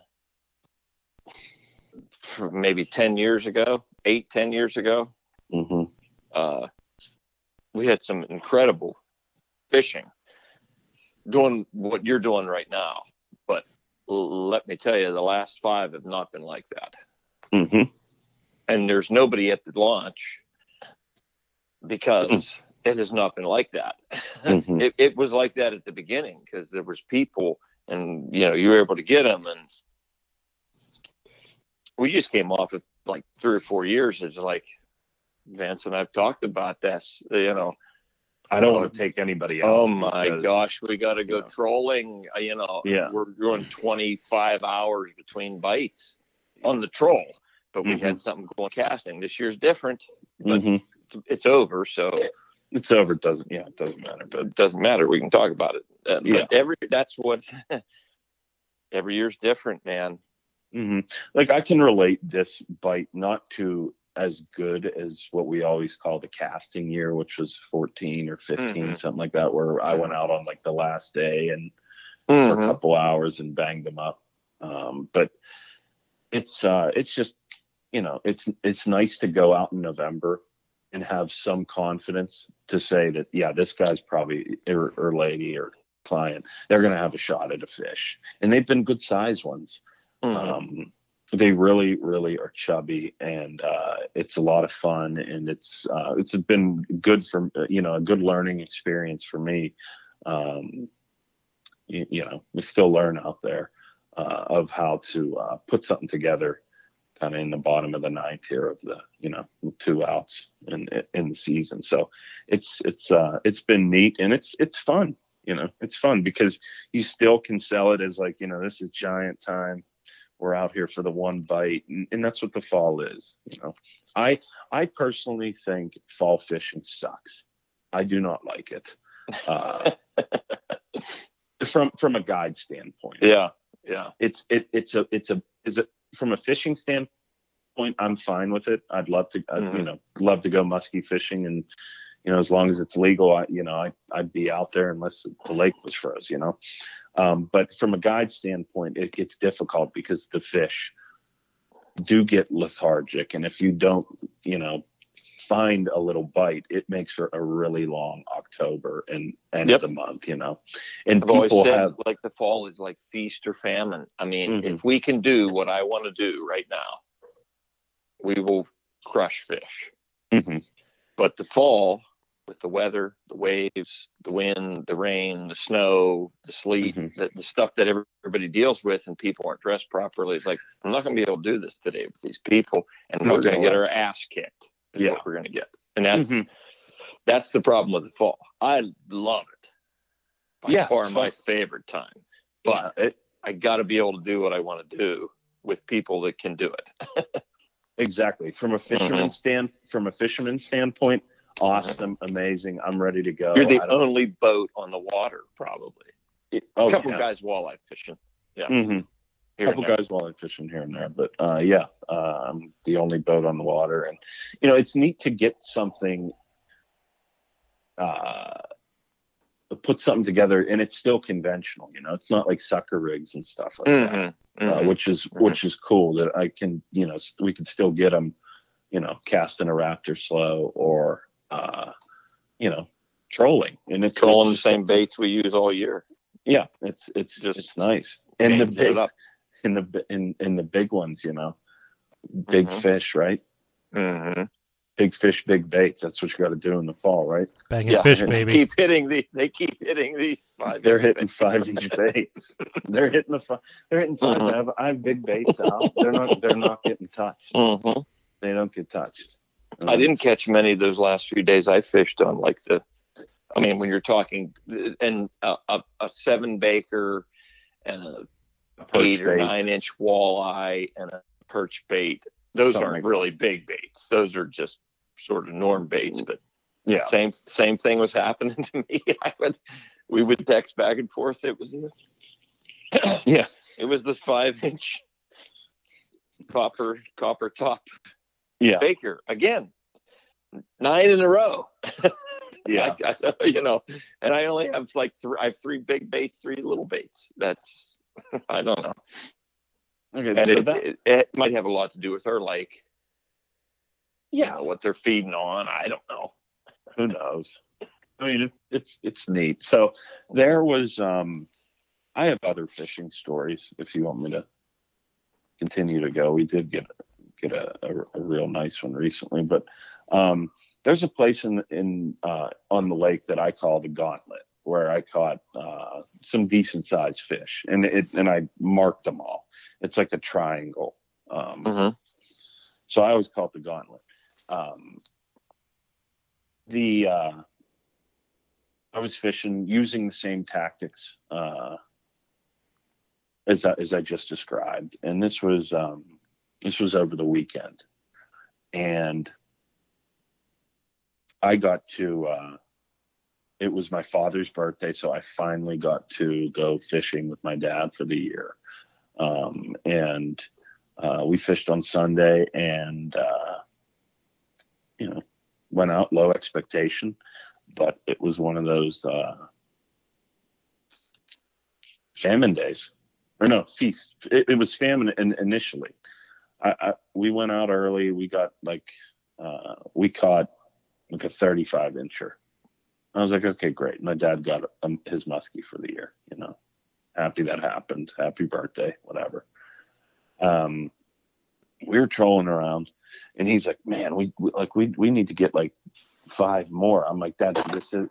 maybe ten years ago, eight ten years ago, Mhm. uh, we had some incredible fishing, doing what you're doing right now. But let me tell you, the last five have not been like that Mhm. and there's nobody at the launch because it has not been like that. Mhm. it, it was like that at the beginning because there was people and you know you were able to get them and we just came off of like three or four years it's like Vance and I've talked about this you know I don't want to take anybody out. oh my because- gosh we got to go you know. trolling uh, you know Yeah. we're doing 25 hours between bites on the troll but we Mm-hmm. had something going casting this year's different but Mhm. it's, it's over so It's over. It doesn't. Yeah, it doesn't matter. But it doesn't matter. We can talk about it. Uh, Yeah. But every that's what every year's different, man. hmm like I can relate this bite not to as good as what we always call the casting year, which was 14 or 15, Mhm. something like that, where I went out on like the last day and for Mm-hmm. a couple hours and banged them up. Um, but it's uh, it's just you know it's it's nice to go out in November and have some confidence to say that yeah this guy's probably or, or lady or client they're going to have a shot at a fish. And they've been good size ones. Mhm. um, they really really are chubby and uh, it's a lot of fun and it's uh, it's been good for you know a good learning experience for me. Um, you, you know we still learn out there uh, of how to uh, put something together kind of in the bottom of the ninth here of the you know two outs in in the season. So it's it's uh it's been neat and it's it's fun you know it's fun because you still can sell it as like you know this is giant time. We're out here for the one bite and, and that's what the fall is you know. I i personally think fall fishing sucks. I do not like it. Uh, from from a guide standpoint. Yeah, yeah. it's it it's a it's a is it from a fishing standpoint i'm fine with it. I'd love to I'd, you Mhm. know love to go musky fishing and you know as long as it's legal i you know I, i'd be out there unless the lake was froze you know? Um, but from a guide standpoint it gets difficult because the fish do get lethargic. And if you don't you know find a little bite it makes for a really long october and end Yep. of the month you know and I've people said have like the fall is like feast or famine. I mean, Mhm. if we can do what I want to do right now, we will crush fish. Mhm. But the fall, with the weather, the waves, the wind, the rain, the snow, the sleet, Mhm. the, the stuff that everybody deals with, and people aren't dressed properly, it's like I'm not going to be able to do this today with these people, and we're going to get our ass kicked. Is Yeah. what we're going to get, and that's Mhm. that's the problem with the fall. I love it. By Yeah, far my favorite time, but Yeah, it, I got to be able to do what I want to do with people that can do it. exactly from a fisherman stand from a fisherman standpoint awesome, amazing. I'm ready to go. You're the only boat on the water, probably. oh, a couple yeah. guys walleye fishing. Mhm. Here couple and there. guys walleye fishing here and there, but uh, yeah, uh, I'm the only boat on the water, and you know it's neat to get something, uh, put something together, and it's still conventional. You know, it's not like sucker rigs and stuff like that, Mhm, uh, mhm. which is Mhm. which is cool that I can, you know, we can still get them, you know, casting a raptor slow or, uh, you know, trolling, and it's Trolling the same baits we use all year. Yeah, it's it's Just it's nice, and the Changing it big up. In the in in the big ones, you know, big Mhm. fish, right? Mm-hmm. Big fish, big baits. That's what you got to do in the fall, right? Banging Yeah. fish, They baby. Keep hitting the. They keep hitting these. five They're hitting baits. five inch baits. They're hitting the fi- they're hitting 5 Mhm. I, have, I have big baits out. They're not they're not getting touched. Mhm. They don't get touched. I didn't catch many of those last few days I fished on, like the. I mean, when you're talking and a, a, a seven baker and a A perch eight or bait. nine inch walleye and a perch bait. Those Something aren't like really big baits. Those are just sort of norm baits. Mm-hmm. But Yeah. same same thing was happening to me. I would we would text back and forth. It was the Yeah. it was the five inch copper copper top Yeah. baker again. Nine in a row. Yeah. I, I- you know, and I only have like three. I have three big baits, three little baits. That's I don't know. Okay. and so it, that, it, it might have a lot to do with her like yeah what they're feeding on i don't know who knows? I mean, it, it's it's neat. So there was um, I have other fishing stories if you want me to continue to go. We did get get a, a, a real nice one recently, but um, there's a place in in uh, on the lake that I call the Gauntlet where I caught uh, some decent sized fish, and it and I marked them all. It's like a triangle. Um, mm-hmm. so I always call it the gauntlet. Um, the uh, I was fishing using the same tactics uh, as I, as I just described, and this was um, this was over the weekend, and I got to. It was my father's birthday, so I finally got to go fishing with my dad for the year, um, and uh, we fished on Sunday, and uh, you know, went out low expectation, but it was one of those uh, famine days, or no feast. It, it was famine in, initially. I, I we went out early. We got like uh, we caught like a 35 incher. I was like, okay, great. My dad got um, his muskie for the year. You know, happy that happened. Happy birthday, whatever. Um, we were trolling around, and he's like, "Man, we, we like we we need to get like five more." I'm like, "Dad, this is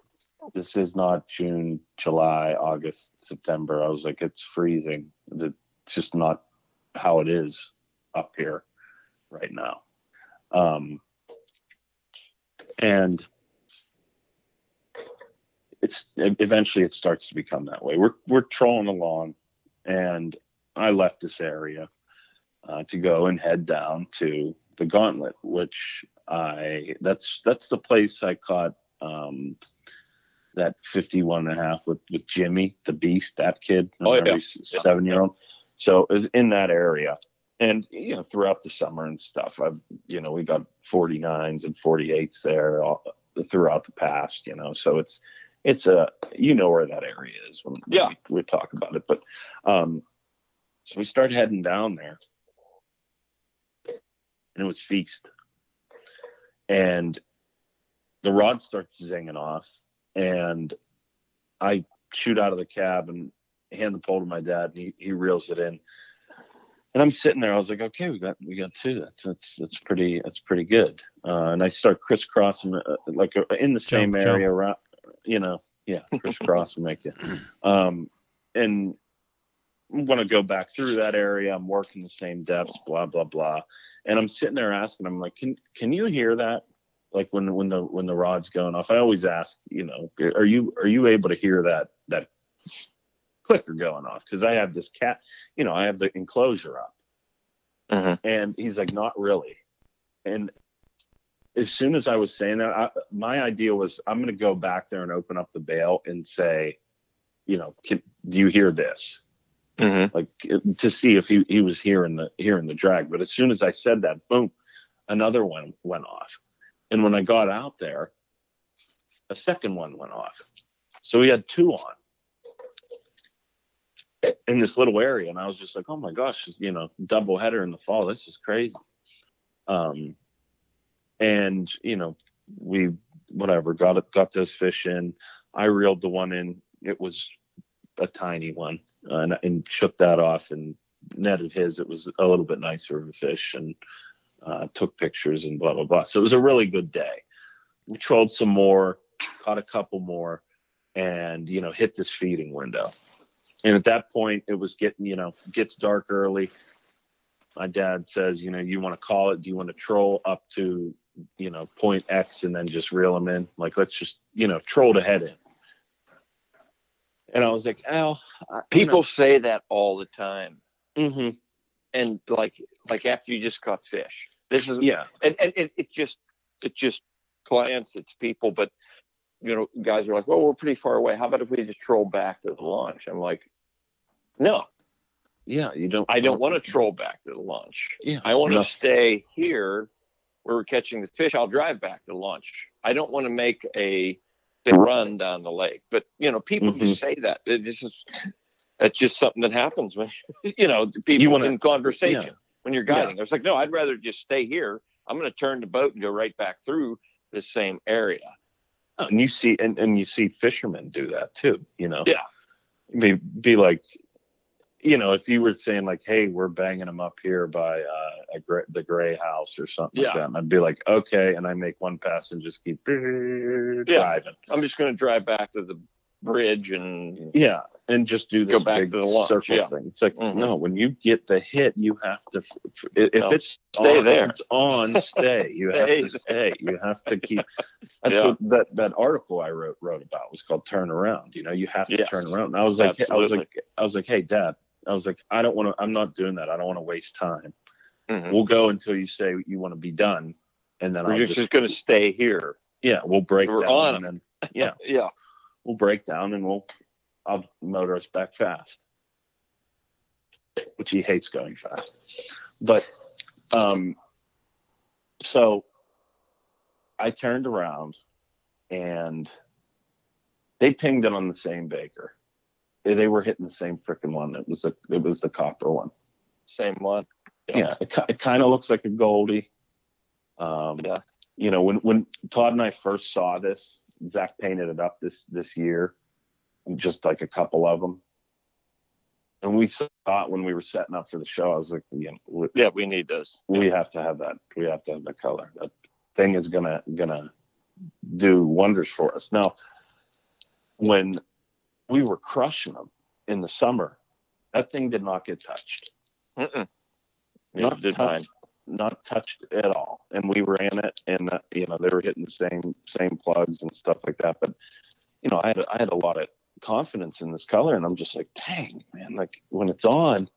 this is not June, July, August, September." I was like, "It's freezing. It's just not how it is up here right now." Um, and it's eventually it starts to become that way. We're we're trolling along, and I left this area uh, to go and head down to the Gauntlet, which I that's that's the place I caught um, that 51 and a half with with Jimmy the Beast, that kid, Oh, yeah. remember, he's a seven year old. So it was in that area. And you know, throughout the summer and stuff, I've you know we got 49s and 48s there all, throughout the past. You know, so it's it's a you know where that area is when, when Yeah. we, we talk about it. But um, so we start heading down there, and it was feast, and the rod starts zinging off, and I shoot out of the cab and hand the pole to my dad, and he, he reels it in. And I'm sitting there. I was like, okay, we got we got two. That's that's that's pretty that's pretty good. Uh, and I start crisscrossing uh, like uh, in the same Jump, area around, you know, yeah, crisscross will make you. Um, and I'm gonna go back through that area. I'm working the same depths, blah blah blah. And I'm sitting there asking, I'm like, can can you hear that? Like when when the when the rod's going off. I always ask, you know, are you are you able to hear that that clicker going off? Because I have this cat, you know, I have the enclosure up. Mhm. And he's like, not really. And as soon as I was saying that, I, my idea was I'm going to go back there and open up the bail and say, you know, can, do you hear this? Mm-hmm. Like to see if he, he was hearing the hearing the drag. But as soon as I said that, boom, another one went off. And when I got out there, a second one went off. So we had two on in this little area. And I was just like, oh my gosh, you know, double header in the fall. This is crazy. Um, and you know, we whatever got got those fish in. I reeled the one in. It was a tiny one, uh, and, and shook that off and netted his. It was a little bit nicer of a fish, and uh, took pictures and blah blah blah. So it was a really good day. We trolled some more, caught a couple more, and you know hit this feeding window. And at that point, it was getting you know gets dark early. My dad says, you know, you want to call it? Do you want to troll up to you know point X and then just reel them in? Like let's just you know troll to head in. And I was like, Al, I- People say that all the time, know, mhm, and like like after you just caught fish, this is yeah, and and it, it just it just clients, it's people, but you know, guys are like, well, we're pretty far away. How about if we just troll back to the launch? I'm like, no, yeah. You don't. I don't want to troll back to the launch. Yeah, I want to stay here where we're catching the fish. I'll drive back to the launch. I don't want to make a run down the lake. But you know, people Mhm. just say that. It just is that's just something that happens when you know people You wanna- in conversation yeah. when you're guiding. I was like, no, I'd rather just stay here. I'm going to turn the boat and go right back through the same area. and you see and, and you see fishermen do that too you know Yeah. be, be like you know if you were saying like hey we're banging them up here by uh a gray, the gray house or something like Yeah. that and i'd be like okay and i make one pass and just keep driving I'm just going to drive back to the bridge and yeah and just do this big to the launch, circle yeah. thing it's like Mhm. no when you get the hit you have to if No, it's stay on, there. it's on stay you have to stay you have to keep that's Yeah. what that that article i wrote wrote about was called turn around you know you have to Yes. turn around and i was like i was like i was like hey dad i was like i don't want to i'm not doing that i don't want to waste time Mhm. we'll go until you say you want to be done and then we're i'll just, going to stay here. yeah we'll break We're down on and then yeah Yeah. we'll break down and we'll I'll motor us back fast. Which he hates going fast. But um so I turned around and they pinged it on the same baker. They were hitting the same freaking one. It was a, it was the copper one. Same one. Yeah, it, it kind of looks like a Goldie. Um, Yeah. You know, when when Todd and I first saw this, Zach painted it up this this year, just like a couple of them. And we saw it when we were setting up for the show. I was like, you know, we, Yeah, we need this. we have to have that. We have to have the color. That thing is gonna gonna do wonders for us. Now, when we were crushing them in the summer, that thing did not get touched Mm-mm. Not did touch. mine. not touched at all. And we ran it, and uh, you know they were hitting the same same plugs and stuff like that. But you know, I had I had a lot of confidence in this color, and I'm just like, dang man, like when it's on,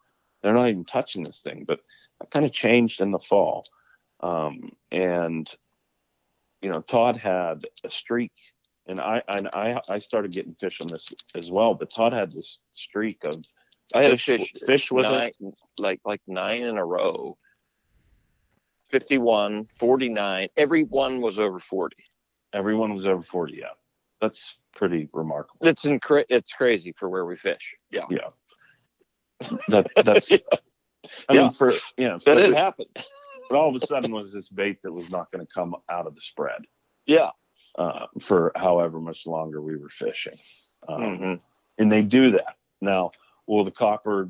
they're not even touching this thing. But I kind of changed in the fall, um, and you know, Todd had a streak. And I, and I I started getting fish on this as well, but Todd had this streak of I had a fish, fish, fish with nine, it. like like nine in a row. 51, 49. Every one was over 40. Everyone was over 40. Yeah, that's pretty remarkable. It's incre- it's crazy for where we fish. Yeah. That that's. I Yeah. mean, for you know, That so it it- happened. but all of a sudden was this bait that was not going to come out of the spread Yeah. Uh, for however much longer we were fishing, um, Mhm. and they do that now. Will the copper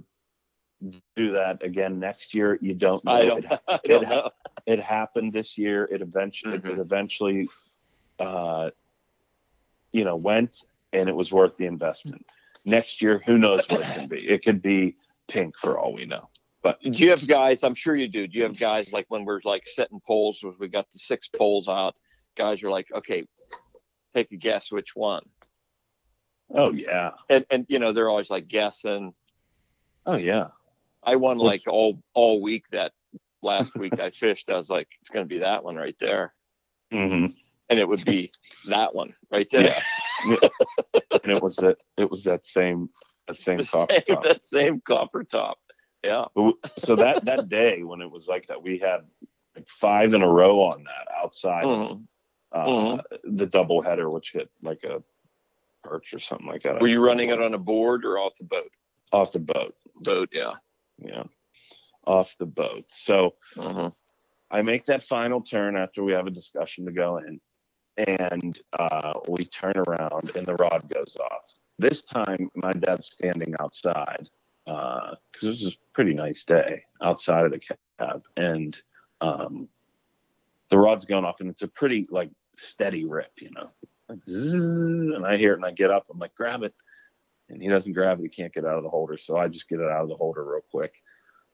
do that again next year? You don't know. I don't, It, I don't it- know. it happened this year. It eventually, Mhm. it eventually, uh, you know, went, and it was worth the investment. Next year, who knows what it can be? It could be pink for all we know. But do you have guys? I'm sure you do. Do you have guys like when we're like setting poles? We got the six poles out. Guys are like, okay, take a guess which one. Oh yeah. And and you know they're always like guessing. Oh yeah. I won like all all week that last week I fished. I was like, it's gonna be that one right there. Mm-hmm. and it would be that one right there. Yeah. and it was that it was that same that same The copper same, top. that same copper top. Yeah. So that that day when it was like that, we had like five in a row on that outside Mhm. Uh, Mhm. the double header, which hit like a perch or something like that. Were you running it on a board or off the boat? off the boat? Boat, yeah. Yeah, off the boat. So hmm I make that final turn after we have a discussion to go in, and uh, we turn around and the rod goes off. This time, my dad's standing outside because it was a pretty nice day outside of the cab, and um, the rod's going off, and it's a pretty like steady rip, you know. And I hear it, and I get up. I'm like, grab it, and he doesn't grab it. He can't get out of the holder, so I just get it out of the holder real quick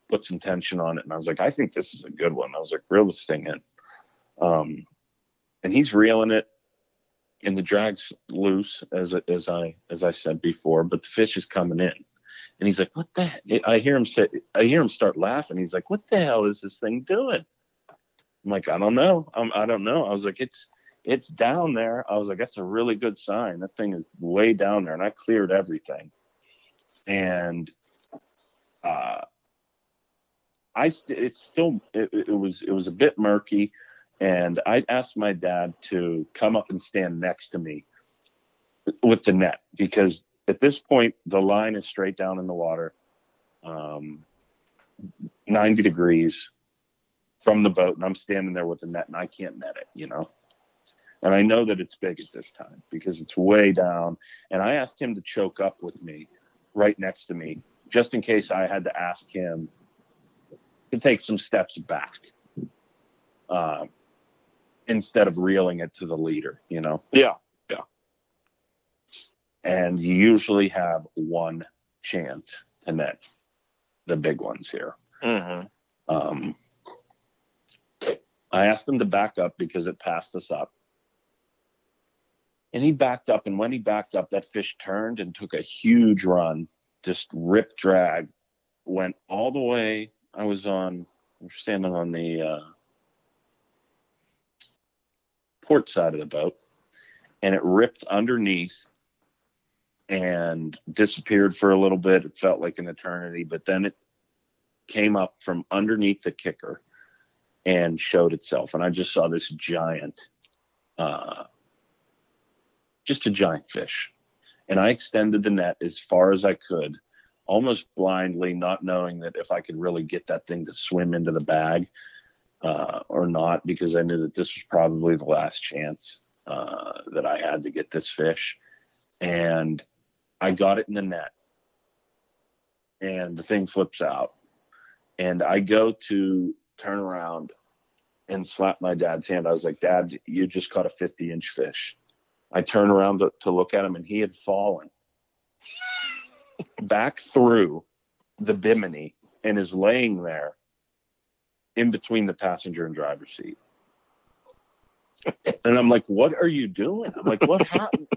put some tension on it. And I was like, I think this is a good one. I was like, reel this thing in. Um, and he's reeling it and the drag's loose as, as I, as I said before, but the fish is coming in and he's like, what the, I hear him say, I hear him start laughing. He's like, what the hell is this thing doing? I'm like, I don't know. I'm, I don't know. I was like, it's, it's down there. I was like, that's a really good sign. That thing is way down there and I cleared everything. And, uh, I st- it's still it, it was it was a bit murky, and I asked my dad to come up and stand next to me with the net because at this point the line is straight down in the water, um, ninety degrees from the boat, and I'm standing there with the net, and I can't net it, you know. And I know that it's big at this time because it's way down. And I asked him to choke up with me right next to me, just in case I had to ask him to take some steps back uh, instead of reeling it to the leader, you know. Yeah. Yeah. And you usually have one chance to net the big ones here. Mm-hmm. Um, I asked him to back up because it passed us up. And he backed up, and when he backed up, that fish turned and took a huge run, just rip drag, went all the way. I was on, we're standing on the uh, port side of the boat, and it ripped underneath and disappeared for a little bit. It felt like an eternity, but then it came up from underneath the kicker and showed itself. And I just saw this giant, uh, just a giant fish. And I extended the net as far as I could, almost blindly, not knowing that if I could really get that thing to swim into the bag uh, or not, because I knew that this was probably the last chance uh, that I had to get this fish. And I got it in the net. And the thing flips out and I go to turn around and slap my dad's hand. I was like, Dad, you just caught a 50 inch fish. I turn around to, to look at him, and he had fallen back through the bimini and is laying there in between the passenger and driver's seat. And I'm like, What are you doing? I'm like, What happened?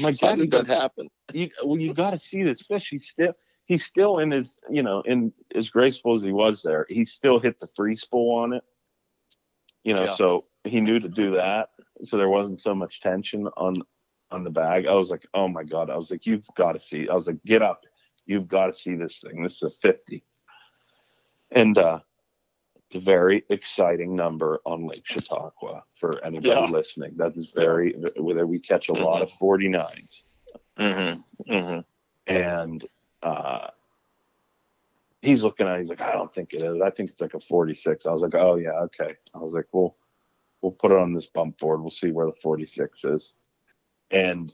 My God, like, How Dad, you did that happen? you well you got to see this fish he's still he's still in his you know in as graceful as he was there he still hit the free spool on it you know Yeah. so he knew to do that so there wasn't so much tension on on the bag i was like oh my god i was like you've got to see i was like get up you've got to see this thing this is a 50 and uh it's a very exciting number on lake chautauqua for anybody Yeah. listening that is very whether we catch a lot of 49s Mm-hmm. Mm-hmm. and uh, he's looking at it, he's like, I don't think it is. I think it's like a 46. I was like, oh yeah, okay. I was like, well, we'll put it on this bump board. We'll see where the 46 is. And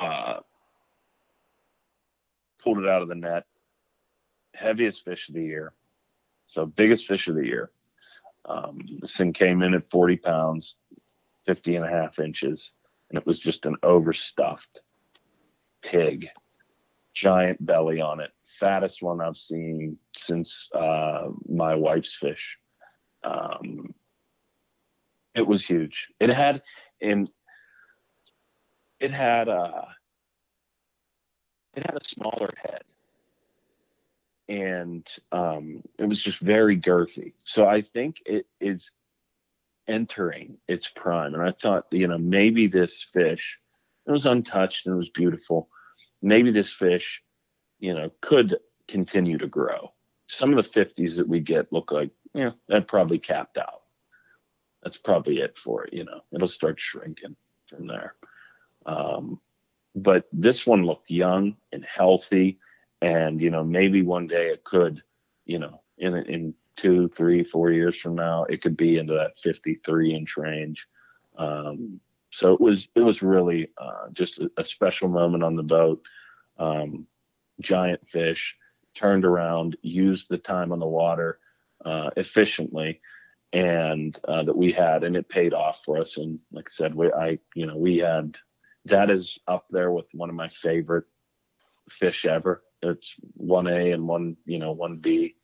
uh, pulled it out of the net. Heaviest fish of the year. So biggest fish of the year. Um, this thing came in at 40 pounds, 50 and a half inches, and it was just an overstuffed pig giant belly on it. Fattest one I've seen since uh, my wife's fish. Um, it was huge. It had in it had a it had a smaller head, and um, it was just very girthy. So I think it is entering its prime. And I thought, you know, maybe this fish, it was untouched and it was beautiful. Maybe this fish, you know, could continue to grow. Some of the 50s that we get look like, know, that probably capped out. That's probably it for it, you know. It'll start shrinking from there. Um, but this one looked young and healthy, and you know maybe one day it could, you know, in in two, three, four years from now, it could be into that 53 inch range. Um, so it was it was really uh, just a, a, special moment on the boat. Um, giant fish turned around, used the time on the water uh, efficiently, and uh, that we had, and it paid off for us. And like I said, we I you know we had that is up there with one of my favorite fish ever. It's one A and one you know one B,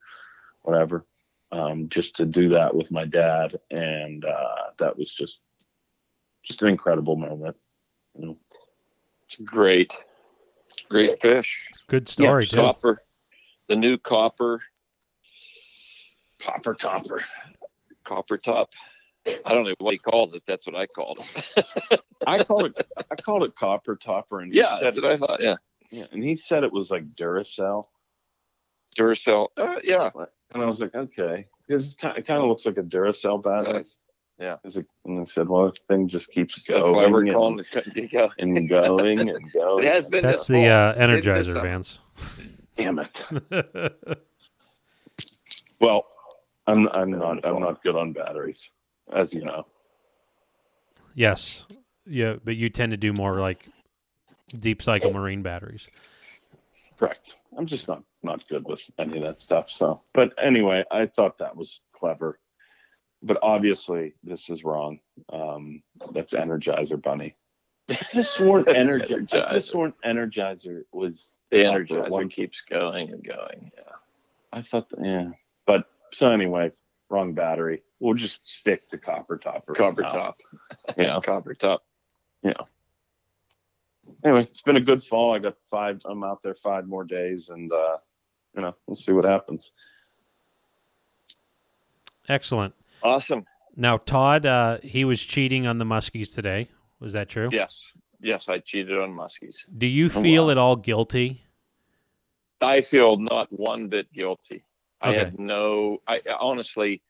whatever um, just to do that with my dad, and uh, that was just just an incredible moment. You know. It's great, great fish. Good story, yeah, Copper, the new copper, copper topper, copper top. I don't know what he calls it. That's what I called it. I call it I called it copper topper, and yeah, that's what I thought. Yeah, yeah, and he said it was like Duracell. Duracell. Uh, yeah. And I was like, okay. It, kind, of, it kind of looks like a Duracell battery. Yeah. It, and I said, well, the thing just keeps going and, calling the, and going and going. It has been That's the uh, Energizer, Vance. Damn it. well, I'm I'm not I'm not good on batteries, as you know. Yes. Yeah, but you tend to do more like deep cycle marine batteries. Correct. I'm just not not good with any of that stuff. So, but anyway, I thought that was clever. But obviously, this is wrong. Um, that's Energizer Bunny. This sworn Energizer. This sworn Energizer was the Energizer one keeps going and going. Yeah, I thought. That, yeah, but so anyway, wrong battery. We'll just stick to copper top. Copper top. Yeah, copper top. Yeah anyway, it's been a good fall. I got five. I'm out there five more days, and uh, you know, we'll see what happens. Excellent. Awesome. Now, Todd, uh, he was cheating on the muskies today. Was that true? Yes. Yes, I cheated on muskies. Do you oh, feel wow. at all guilty? I feel not one bit guilty. Okay. I had no. I honestly,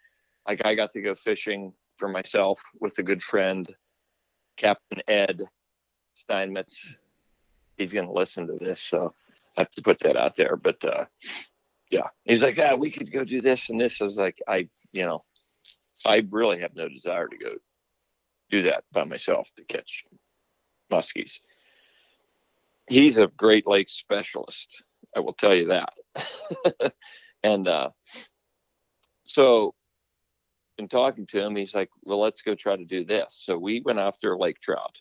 like, I got to go fishing for myself with a good friend, Captain Ed, Steinmetz, he's going to listen to this, so I have to put that out there. But uh, yeah, he's like, yeah, we could go do this and this. I was like, I, you know, I really have no desire to go do that by myself to catch muskies. He's a Great Lakes specialist. I will tell you that. and uh, so, in talking to him, he's like, "Well, let's go try to do this." So we went after lake trout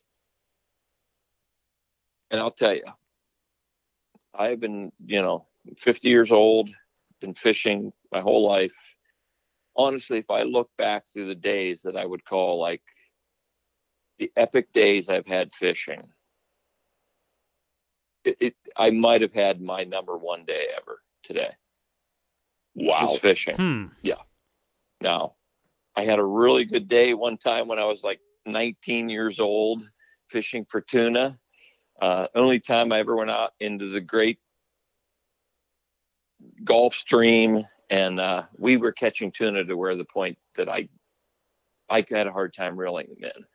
and I'll tell you, I've been, you know, 50 years old, been fishing my whole life. Honestly, if I look back through the days that I would call like the epic days I've had fishing, it, it I might have had my number one day ever today. Wow. Just fishing. Hmm. Yeah. Now, I had a really good day one time when I was like 19 years old fishing for tuna uh, only time I ever went out into the great Gulf Stream, and uh, we were catching tuna to where the point that I I had a hard time reeling them in.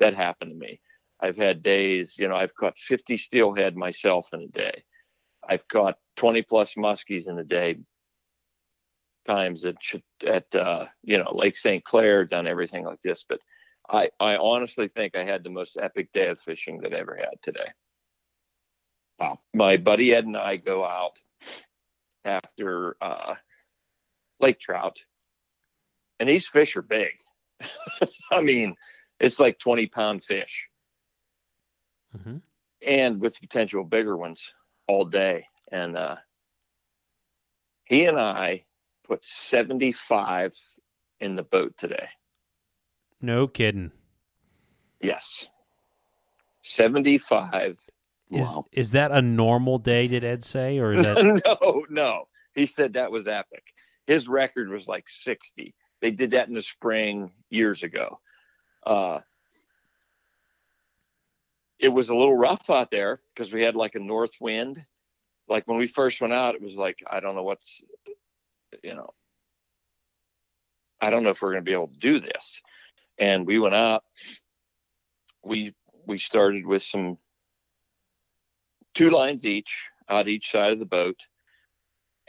That happened to me. I've had days, you know, I've caught 50 steelhead myself in a day. I've caught 20 plus muskies in a day. Times at at uh, you know Lake St. Clair, done everything like this, but I I honestly think I had the most epic day of fishing that I ever had today. Uh, my buddy Ed and I go out after uh, lake trout, and these fish are big. I mean, it's like 20 pound fish. Mm-hmm. And with potential bigger ones all day. And uh, he and I put 75 in the boat today. No kidding. Yes. 75 is, wow. is that a normal day? Did Ed say, or is that no? No, he said that was epic. His record was like sixty, They did that in the spring years ago. Uh, it was a little rough out there because we had like a north wind. Like when we first went out, it was like I don't know what's, you know, I don't know if we're going to be able to do this. And we went out. We we started with some two lines each out each side of the boat.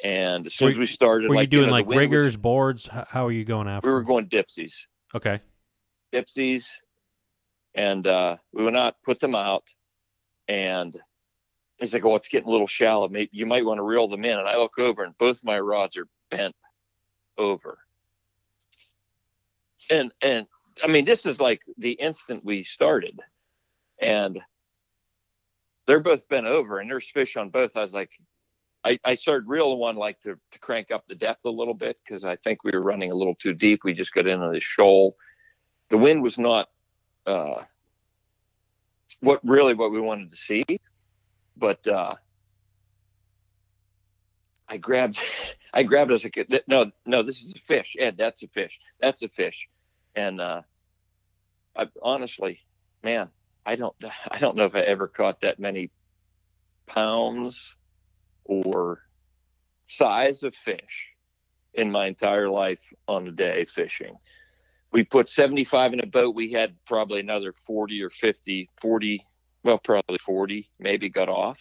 And as soon Were- as we started, Were like you doing know, like wind was- boards? How, how are you going after? we were going dipsies, okay. dipsies, and uh, we went out, put them out, and he's like, "Oh, it's getting a little shallow. Maybe you might want to reel them in." And I look over, and both my rods are bent over. And and I mean, this is like the instant we started, and they're both bent over, and there's fish on both. I was like, I, I started reeling one like to, to crank up the depth a little bit because I think we were running a little too deep. We just got into the shoal. The wind was not uh, what really what we wanted to see, but uh, I grabbed I grabbed as a kid. No, no, this is a fish. Ed, that's a fish. That's a fish. And uh, I honestly, man, I don't I don't know if I ever caught that many pounds or size of fish in my entire life on a day fishing. We put 75 in a boat. We had probably another 40 or 50, 40, well, probably 40, maybe got off.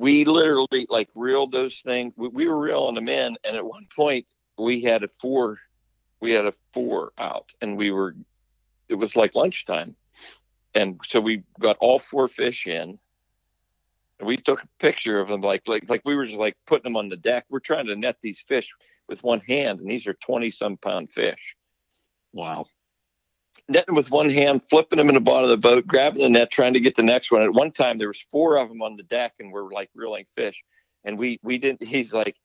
We literally like reeled those things. We, we were reeling them in. And at one point we had a four, we had a four out and we were, it was like lunchtime. And so we got all four fish in and we took a picture of them like like like we were just like putting them on the deck. We're trying to net these fish with one hand, and these are twenty some pound fish. Wow. Netting with one hand, flipping them in the bottom of the boat, grabbing the net, trying to get the next one. At one time, there was four of them on the deck, and we're like reeling fish. And we we didn't. He's like,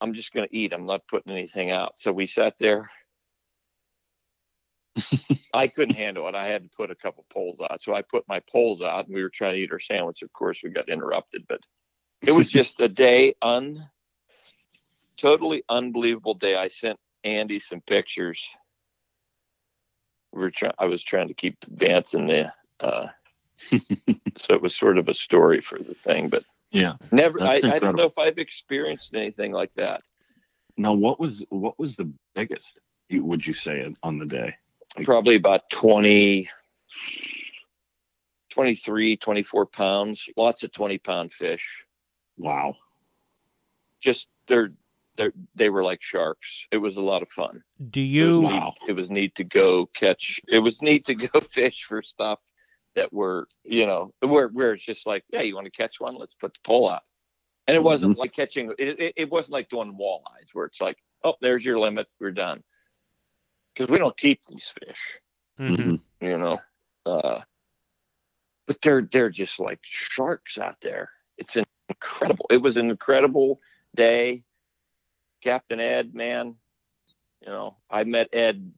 I'm just gonna eat. I'm not putting anything out. So we sat there. I couldn't handle it. I had to put a couple poles out. So I put my poles out and we were trying to eat our sandwich. Of course, we got interrupted, but it was just a day un totally unbelievable day. I sent Andy some pictures. We were trying I was trying to keep advancing the uh so it was sort of a story for the thing, but Yeah. never I, I don't know if I've experienced anything like that. Now, what was what was the biggest? Would you say on the day? probably about 20 23 24 pounds lots of 20 pound fish Wow. just they're they were like sharks it was a lot of fun Do it was, you? neat, it was neat to go catch it was neat to go fish for stuff that were you know where where it's just like yeah you want to catch one let's put the pole out and it wasn't like catching it, it, it wasn't like doing walleyes where it's like oh there's your limit we're done because we don't keep these fish Mhm. Mhm. you know. Uh, but they're they're just like sharks out there. It's incredible. It was an incredible day. Captain Ed, man, you know, I met Ed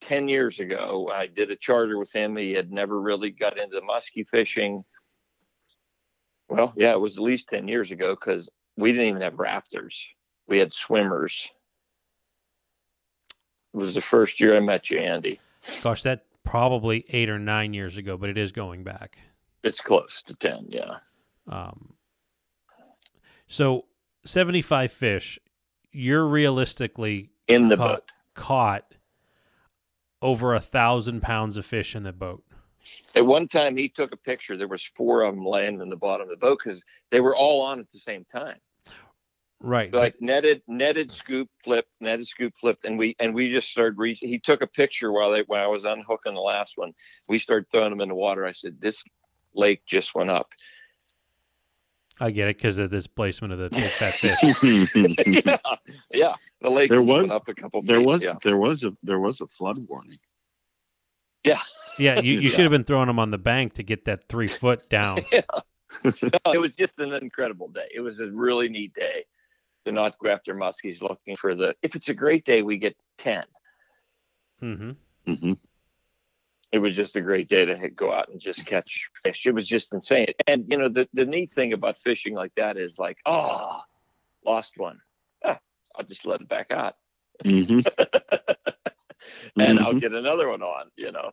ten years ago. I did a charter with him. He had never really got into muskie fishing. Well, yeah, it was at least ten years ago because we didn't even have rafters. We had swimmers. It was the first year I met you, Andy. Gosh, that probably eight or nine years ago, but it is going back. It's close to ten, yeah. Um, so seventy-five fish. You're realistically In the caught, boat. caught over a thousand pounds of fish in the boat. At one time, he took a picture. There was four of them laying in the bottom of the boat because they were all on at the same time. Right. Like netted, netted, scoop, flip, netted, scoop, flip, and we and we just started. Re- he took a picture while they when I was unhooking the last one. We started throwing them in the water. I said, "This lake just went up." I get it because of this placement of the big fat fish. yeah, yeah. The lake There was- up a couple. there feet, was yeah. there was a there was a flood warning. Yeah. Yeah, you, you Yeah. should have been throwing them on the bank to get that three foot down. No, it was just an incredible day. It was a really neat day to not go after muskies looking for the. If it's a great day, we get ten. Mm-hmm. hmm it was just a great day to go out and just catch fish. It was just insane. And you know, the, the neat thing about fishing like that is like, oh, lost one. Ah, I'll just let it back out. Mm-hmm. and I'll Mhm. get another one on. You know,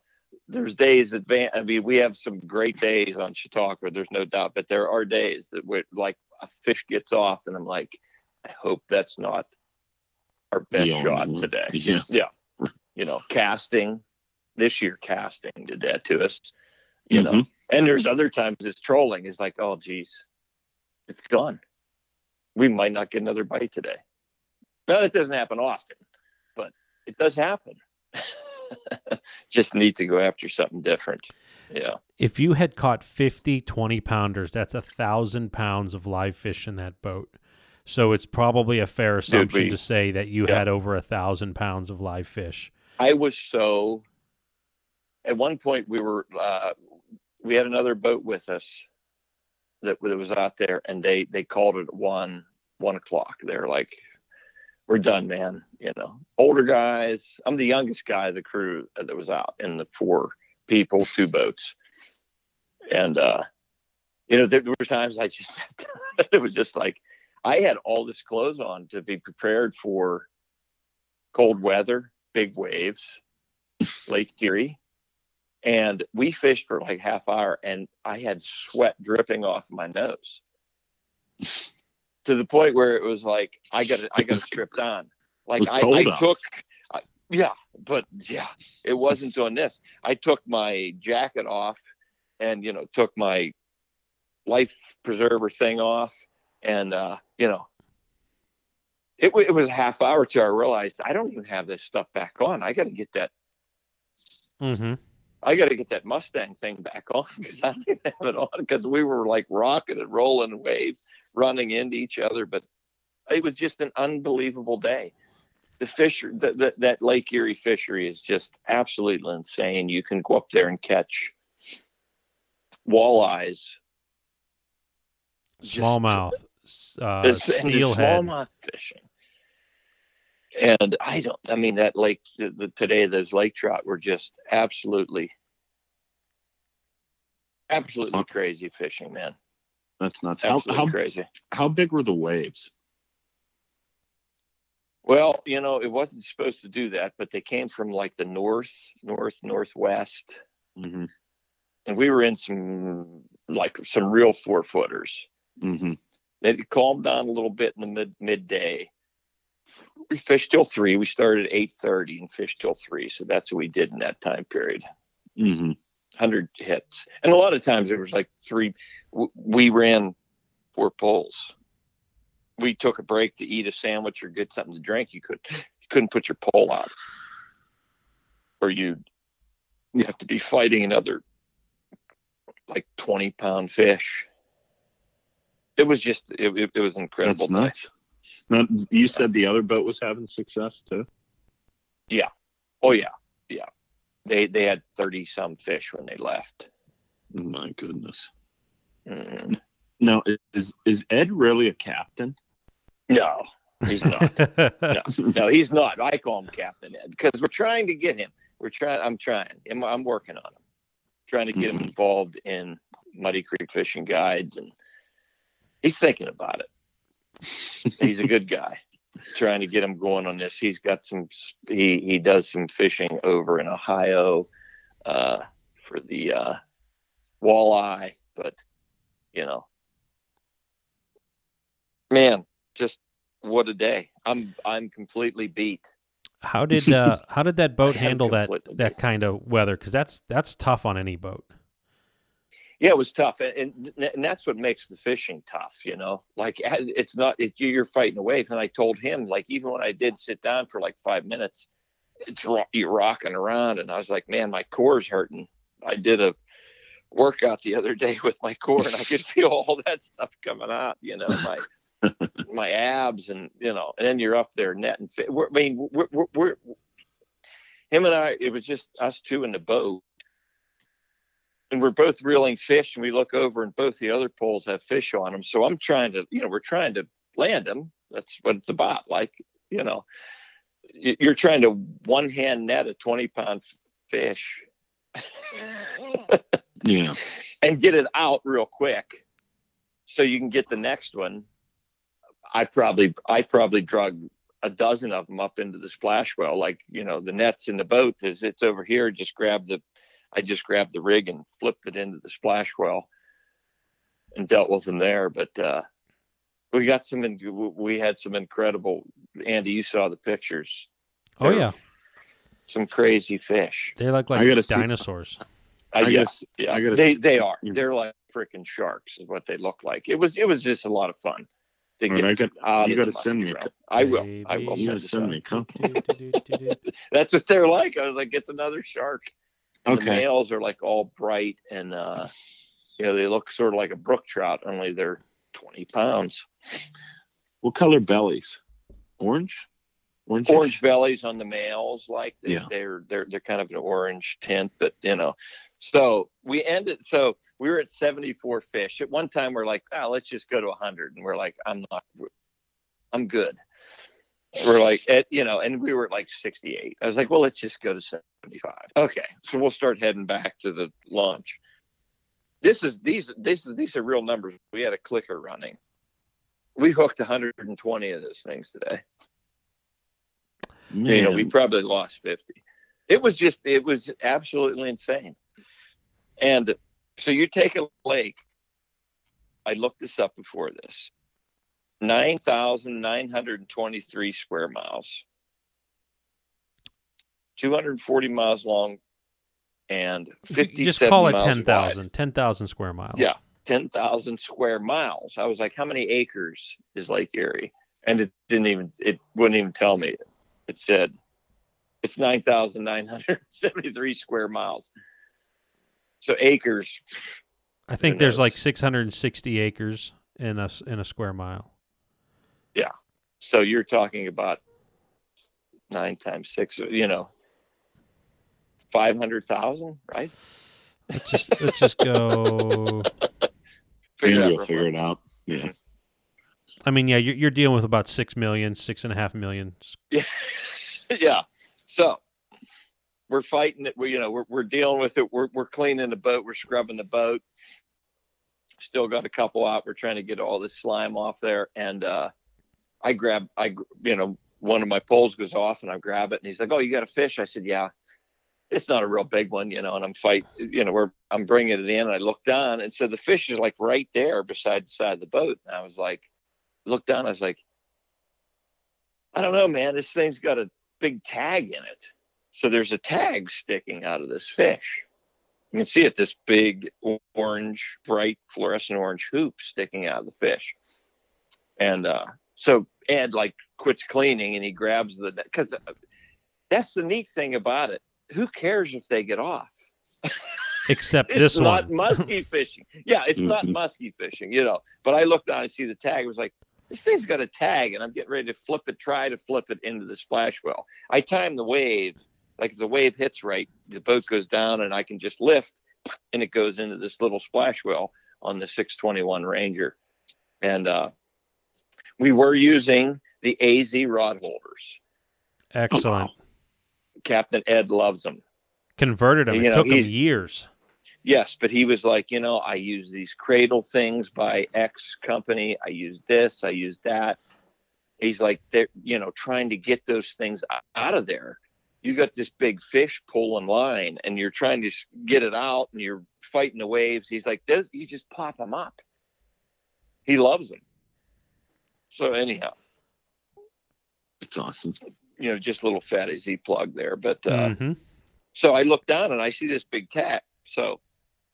there's days that Van, I mean, we have some great days on Chautauqua. There's no doubt, but there are days that we're like a fish gets off, and I'm like, I hope that's not our best only shot today. Yeah. You know, casting this year, casting did that to us. You know, Mhm. and there's other times it's trolling. It's like, oh, geez, it's gone. We might not get another bite today. Now that doesn't happen often, but it does happen. Just need to go after something different. Yeah. If you had caught 50 20 pounders, that's a thousand pounds of live fish in that boat. So it's probably a fair assumption we- to say that you Yeah. had over a thousand pounds of live fish. I was so. At one point, we were uh, we had another boat with us that, that was out there, and they they called it one one o'clock. They're like, "We're done, man." You know, older guys. I'm the youngest guy of the crew that was out, in the four people, two boats, and uh, you know, there were times I just it was just like I had all this clothes on to be prepared for cold weather, big waves, Lake Erie. And we fished for like half hour and I had sweat dripping off my nose to the point where it was like, I got it, I got stripped on. Like I, I took, I, yeah, but yeah, it wasn't doing this. I took my jacket off and, you know, took my life preserver thing off and, uh, you know, it, wa- it was a half hour till I realized I don't even have this stuff back on. I got to get that. Mm-hmm. I got to get that Mustang thing back on because I didn't have it on because we were like rocking and rolling waves, running into each other. But it was just an unbelievable day. The fisher, the, the, that Lake Erie fishery is just absolutely insane. You can go up there and catch walleyes, Smallmouth, uh, It's- and the steelhead. smallmouth fishing. And I don't. I mean, that lake the, the, today, those lake trout were just absolutely, absolutely crazy fishing, man. That's nuts. How, Absolutely how crazy. how big were the waves? Well, you know, it wasn't supposed to do that, but they came from like the north, north, northwest, Mm-hmm. and we were in some like some real four footers. Mm-hmm. It calmed down a little bit in the mid midday. We fished till three. We started at eight thirty and fished till three. So that's what we did in that time period. Mm-hmm. Hundred hits, and a lot of times it was like three. We ran four poles. We took a break to eat a sandwich or get something to drink. You could you couldn't put your pole out, or you'd you have to be fighting another like twenty pound fish. It was just it, it, it was incredible. That's nuts. Now, you said the other boat was having success too. Yeah. Oh yeah, yeah. They they had thirty some fish when they left. My goodness. Mm. Now, is is Ed really a captain? No, he's not. no, no, he's not. I call him Captain Ed because we're trying to get him. We're trying. I'm trying. I'm, I'm working on him. Trying to get him Mhm. involved in Muddy Creek fishing guides, and he's thinking about it. He's a good guy. Trying to get him going on this. He's got some. He he does some fishing over in Ohio uh, for the uh, walleye, but you know, man, just what a day. I'm I'm completely beat. how did uh, how did that boat handle that that kind of weather? Because that's that's tough on any boat. Yeah, it was tough, and, and and that's what makes the fishing tough. You know, like it's not it, you're fighting a wave. And I told him, like, even when I did sit down for like five minutes, it's you're rocking around, and I was like, man, my core's hurting. I did a workout the other day with my core, and I could feel all that stuff coming out. You know, my my abs, and you know, and then you're up there netting. Fi- I mean, we're, we're, we're him and I. It was just us two in the boat and we're both reeling fish and we look over and both the other poles have fish on them so i'm trying to you know we're trying to land them that's what it's about like you know you're trying to one hand net a 20 pound fish Yeah. and get it out real quick so you can get the next one i probably i probably drug a dozen of them up into the splash well, like you know the nets in the boat. Is it's over here? Just grab the, I just grabbed the rig and flipped it into the splash well, and dealt with them there. But uh, we got some. In, we had some incredible. Andy, you saw the pictures. Oh They're yeah, some crazy fish. they look I like gotta see- dinosaurs. Uh, I guess yeah, I gotta they s- they are. They're like freaking sharks, is what they look like. It was it was just a lot of fun to get right, I got- out you gotta send me a realm. I will. I will You send gotta you send me a That's what they're like. I was like, it's another shark. And The males are like all bright and uh, you know they look sort of like a brook trout, only they're 20 pounds. What color bellies? Orange? Orange. Orange bellies on the males, like they, Yeah. they're they're they're kind of an orange tint, but you know. So we ended. So we were at 74 fish. At one time, we're like, oh, let's just go to 100, and we're like, I'm not, I'm good. We're like, at, you know, and we were at like 68. I was like, well, let's just go to 75. Okay, so we'll start heading back to the launch. This is these these these are real numbers. We had a clicker running. We hooked 120 of those things today Man, you know, we probably lost 50. It was just, it was absolutely insane. And so you take a lake, I looked this up before this 9,923 square miles, 240 miles long, and You 57 Just call it 10,000. 10,000 square miles. Yeah. 10,000 square miles. I was like, how many acres is Lake Erie? And it didn't even, it wouldn't even tell me. It said it's 9,973 square miles. So acres. I think there's knows? like 660 acres in a in a square mile. So you're talking about nine times six, you know, 500,000, right? Let's just let's just go. Figure it out Andy will figure it out. Yeah. I mean, yeah, you're, you're dealing with about six million, six and a half million. Yeah. yeah. So we're fighting it. We, you know, we're, we're dealing with it. We're, we're cleaning the boat. We're scrubbing the boat. Still got a couple out. We're trying to get all this slime off there. And, uh, I grab, I, you know, one of my poles goes off and I grab it and he's like, Oh, you got a fish? I said, yeah, it's not a real big one, you know, and I'm fight, you know, we're, I'm bringing it in and I look down and so the fish is like right there beside the side of the boat. And I was like, look down. I was like, I don't know, man, this thing's got a big tag in it. So there's a tag sticking out of this fish. You can see it, this big orange, bright fluorescent orange hoop sticking out of the fish. And uh, so Ed like quits cleaning and he grabs the because that's the neat thing about it. Who cares if they get off? Except this one. It's this not one. musky fishing. Yeah, it's not Mhm. musky fishing, you know. But I looked down and see the tag. It was like, this thing's got a tag, and I'm getting ready to flip it, try to flip it into the splash well. I time the wave, like if the wave hits right, the boat goes down, and I can just lift, and it goes into this little splash well on the 621 Ranger. And uh, we were using the AZ rod holders. Excellent. Oh, Captain Ed loves them. Converted them. You It know, took him years. Yes, but he was like, you know, I use these cradle things by X company. I use this. I use that. He's like, they're, you know, trying to get those things out of there. You got this big fish pulling line, and you're trying to get it out, and you're fighting the waves. He's like, this, you just pop them up. He loves them. So anyhow, It's awesome. you know, just a little fatty Z plug there. But uh, hmm So I look down and I see this big cat. So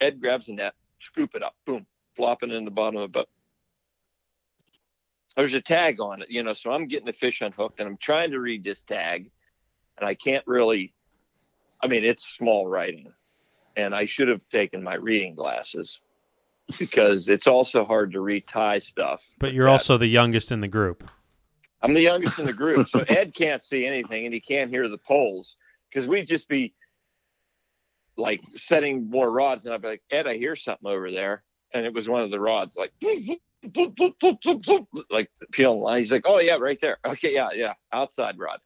Ed grabs the net, scoop it up, boom, flop it in the bottom of the boat. There's a tag on it, you know, so I'm getting the fish unhooked and I'm trying to read this tag and I can't really, I mean, it's small writing and I should have taken my reading glasses because it's also hard to retie stuff. But you're that. also the youngest in the group. I'm the youngest in the group, so Ed can't see anything and he can't hear the poles because we'd just be like setting more rods, and I'd be like, Ed, I hear something over there, and it was one of the rods, like like peeling line. He's like, Oh yeah, right there. Okay, yeah, yeah, outside rod,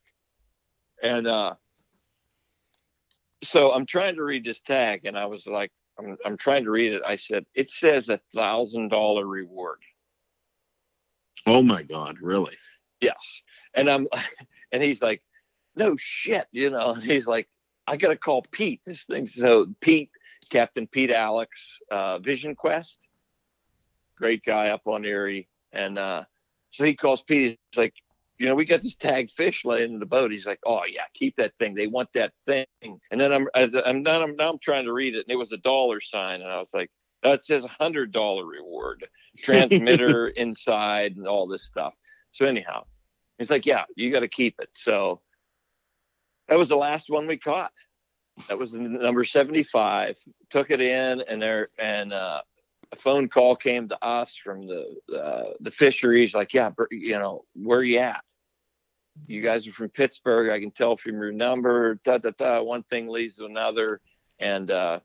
and uh, so I'm trying to read this tag, and I was like, I'm I'm trying to read it. I said, it says a thousand dollar reward. Oh my God, really? Yes. And I'm and he's like, no shit, you know. And he's like, I gotta call Pete. This thing so Pete, Captain Pete Alex, uh, Vision Quest. Great guy up on Erie. And uh so he calls Pete, he's like, you know, we got this tagged fish laying in the boat. He's like, oh yeah, keep that thing. They want that thing. And then I'm I'm now I'm, now I'm trying to read it, and it was a dollar sign, and I was like, that says a hundred dollar reward, transmitter inside, and all this stuff. So anyhow, he's like, yeah, you got to keep it. So that was the last one we caught. That was number 75. Took it in, and there and uh, a phone call came to us from the uh, the fisheries. Like, yeah, you know, where you at? You guys are from Pittsburgh. I can tell from your number. Da da da. One thing leads to another, and uh,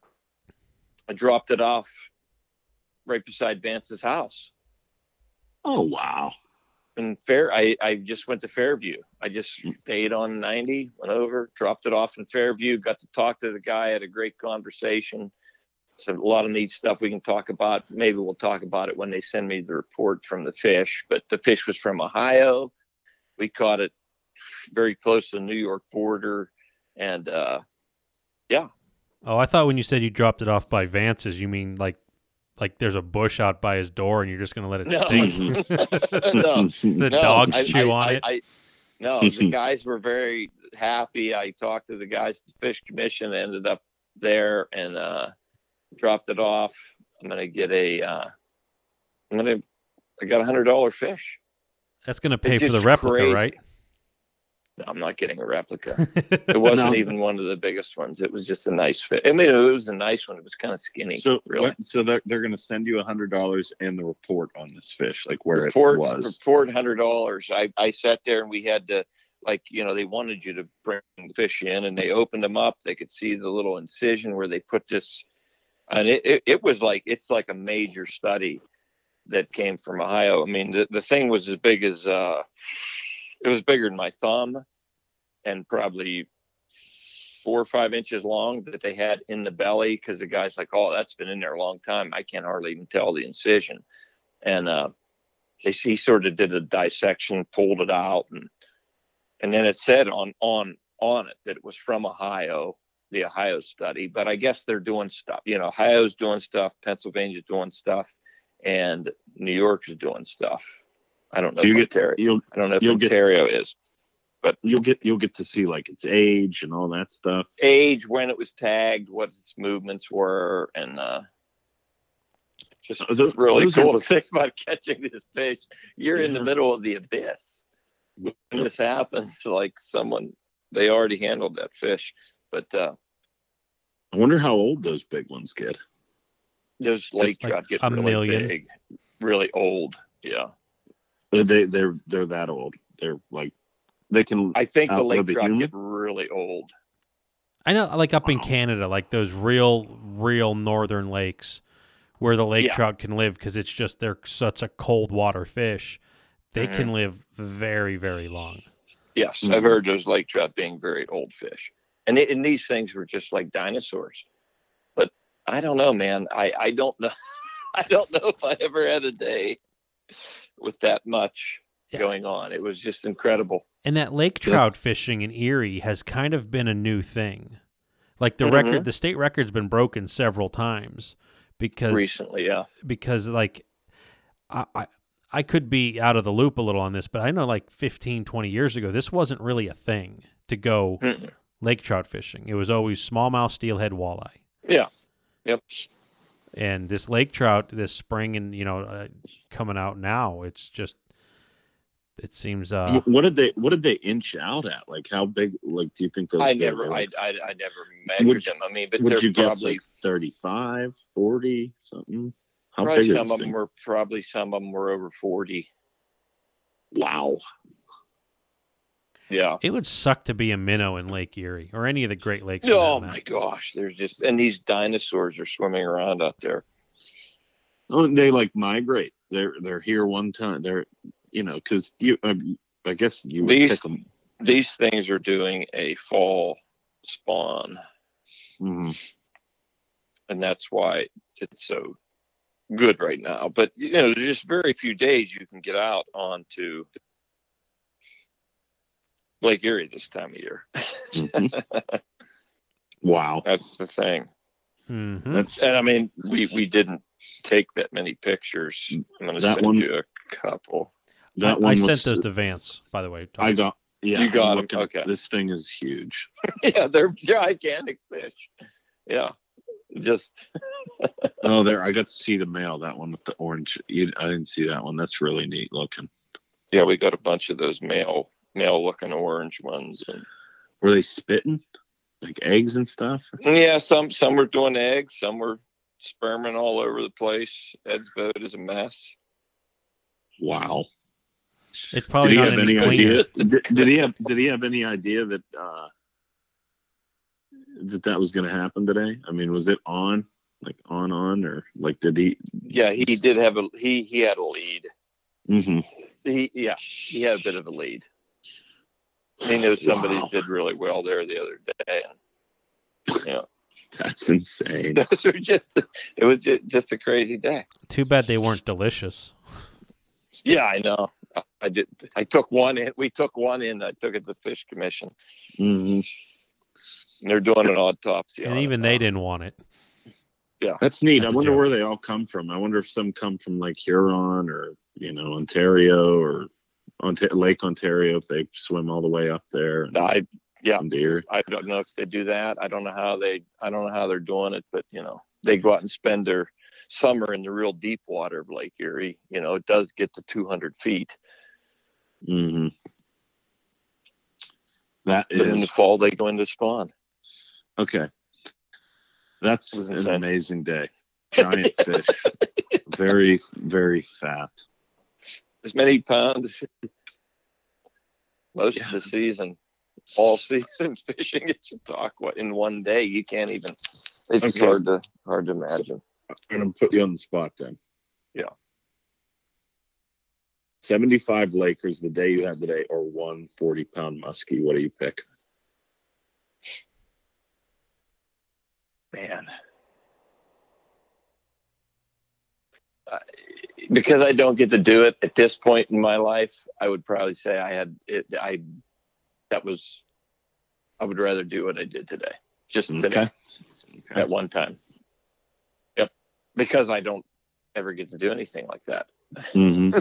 I dropped it off right beside Vance's house. Oh wow! And fair, I I just went to Fairview. I just stayed on 90, went over, dropped it off in Fairview. Got to talk to the guy. Had a great conversation. So a lot of neat stuff we can talk about. Maybe we'll talk about it when they send me the report from the fish. But the fish was from Ohio. We caught it very close to the New York border, and uh, yeah. Oh, I thought when you said you dropped it off by Vance's, you mean like like there's a bush out by his door and you're just gonna let it No. stink. no, the no, dogs I- chew I- on I- it. I- no, the guys were very happy. I talked to the guys at the Fish Commission, ended up there and uh, dropped it off. I'm gonna get a. Uh, I'm gonna. I got a hundred dollar fish. That's gonna pay It's for the replica, crazy. right? No, I'm not getting a replica. It wasn't No. even one of the biggest ones. It was just a nice fish. I mean, it was a nice one. It was kind of skinny. So really. what, so they're they're gonna send you a hundred dollars and the report on this fish, like where report, it was. report hundred dollars. I, I sat there and we had to like you know they wanted you to bring the fish in and they opened them up. They could see the little incision where they put this, and it, it, it was like it's like a major study that came from Ohio. I mean the, the thing was as big as uh, it was bigger than my thumb, and probably four or five inches long that they had in the belly because the guy's like, oh, that's been in there a long time. I can't hardly even tell the incision, and uh, they he sort of did a dissection, pulled it out, and and then it said on on on it that it was from Ohio, the Ohio study. But I guess they're doing stuff. You know, Ohio's doing stuff, Pennsylvania's doing stuff, and New York is doing stuff. I don't know. So you get Ontario, you'll I don't know if you'll get- Ontario is But you'll get you'll get to see like its age and all that stuff. age, when it was tagged, what its movements were, and uh, just Uh, tho- really those cool are- to think about catching this fish. You're in the middle of the abyss. When this happens, like someone they already handled that fish, but uh, I wonder how old those big ones get. those lake like trout get a really million. big, really old. Yeah, They they they're they're that old. They're like they can. I think the lake Outlive trout human? get really old. I know, like up in Canada, like those real, real northern lakes where the lake Yeah. trout can live because it's just they're such a cold water fish. They Mhm. can live very, very long. Yes. I've heard those lake trout being very old fish, and it, and these things were just like dinosaurs. But I don't know, man. I I don't know. I don't know if I ever had a day with that much Yeah. going on. It was just incredible. And that lake Yeah. trout fishing in Erie has kind of been a new thing. Like the Mhm. record, the state record's been broken several times because Recently, yeah. because like I, I I could be out of the loop a little on this, but I know like 15, 20 years ago, this wasn't really a thing to go Mm-mm. Lake trout fishing. It was always smallmouth, steelhead, walleye. Yeah. Yep. And this lake trout this spring and you know uh, coming out now, it's just it seems uh what did they what did they inch out at? Like how big? Like do you think those? I they're never, I, I, I never measured Would- them. I mean, but would they're you guess probably like 35, 40, something? How probably big some these of them were probably some of them were over forty. Wow. Yeah. it would suck to be a minnow in Lake Erie or any of the Great Lakes. Oh my gosh, there's just and these dinosaurs are swimming around out there. Oh, they like migrate. They're they're here one time. They're you know because you um, I guess you would These- them. These things are doing a fall spawn, Mhm. and that's why it's so good right now. But you know, there's just very few days you can get out onto Lake Erie this time of year. Mhm. wow. That's the thing. hmm That's And I mean, we we didn't take that many pictures. I'm gonna That send one- you a couple. that I, one. I was, sent those to Vance, by the way. I got. Yeah, You got I'm 'em, looking- okay. This thing is huge. yeah, they're gigantic fish. Yeah, just Oh, there! I got to see the male. That one with the orange. You, I didn't see that one. That's really neat looking. Yeah, we got a bunch of those male male looking orange ones. And Were they spitting like eggs and stuff? yeah, some some were doing eggs, some were sperming all over the place. Ed's boat is a mess. Wow. It's Did probably he not have any any idea? Did, did he have? Did he have any idea that uh, that that was going to happen today? I mean, was it on, like on, on, or like did he? Yeah, he did have a he he had a lead. hmm He yeah, he had a bit of a lead. He knew somebody Wow. did really well there the other day. And, yeah, That's insane. those were just it was just, just a crazy day. Too bad they weren't delicious. Yeah, I know. I- I did. I took one in. We took one in. I took it to the fish commission. hmm And they're doing an autopsy. and on it even now. they didn't want it. Yeah, that's neat. That's I a wonder joke. where they all come from. I wonder if some come from like Huron or you know Ontario or Ont- Lake Ontario if they swim all the way up there. And I yeah. Erie. I don't know if they do that. I don't know how they. I don't know how they're doing it, but you know, they go out and spend their summer in the real deep water of Lake Erie. You know, it does get to 200 feet. Mm-hmm. That But in the fall, they go into spawn. okay. That's an insane. amazing day. Giant fish, very very fat. As many pounds most of the season all season fishing it's a talk what in one day you can't even it's Okay. hard to hard to imagine I'm gonna put you on the spot then. Yeah. 75 Lakers the day you had today, or one 40 pound muskie. What do you pick? man I because I don't get to do it at this point in my life, I would probably say I had it. I that was I would rather do what I did today, just today, Okay. Okay. at one time. Yep, because I don't ever get to do anything like that. hmm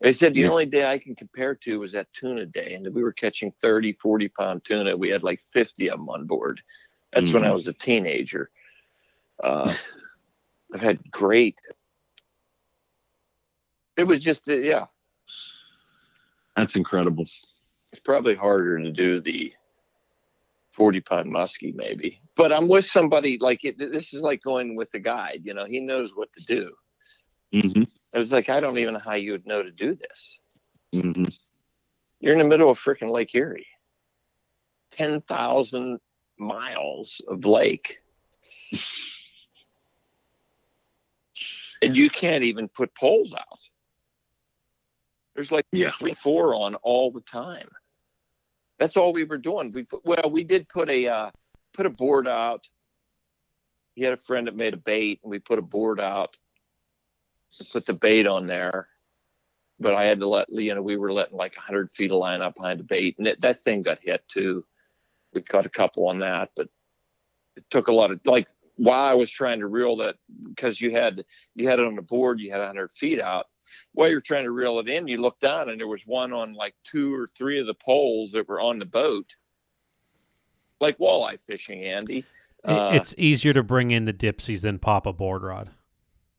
They said the Yeah. only day I can compare to was that tuna day, and we were catching 30, 40 pound tuna. We had like 50 of them on board. That's when I Mhm. was a teenager. Uh, I've had great. It was just, uh, yeah, That's incredible. it's probably harder to do the 40 pound muskie, maybe. But I'm with somebody like it. This is like going with a guide, you know, he knows what to do. hmm It was like, I don't even know how you would know to do this. hmm You're in the middle of freaking Lake Erie. 10,000 miles of lake. and you can't even put poles out. There's like Yeah. three, four on all the time. That's all we were doing. We put, well, we did put a uh, put a board out. He had a friend that made a bait, and we put a board out. Put the bait on there, but I had to let you know we were letting like 100 feet of line up behind the bait, and it, that thing got hit too. We caught a couple on that, but it took a lot of like while I was trying to reel that because you had you had it on the board, you had 100 feet out. While you're trying to reel it in, you look down and there was one on like two or three of the poles that were on the boat, like walleye fishing, Andy. Uh, it's easier to bring in the dipsies than pop a board rod.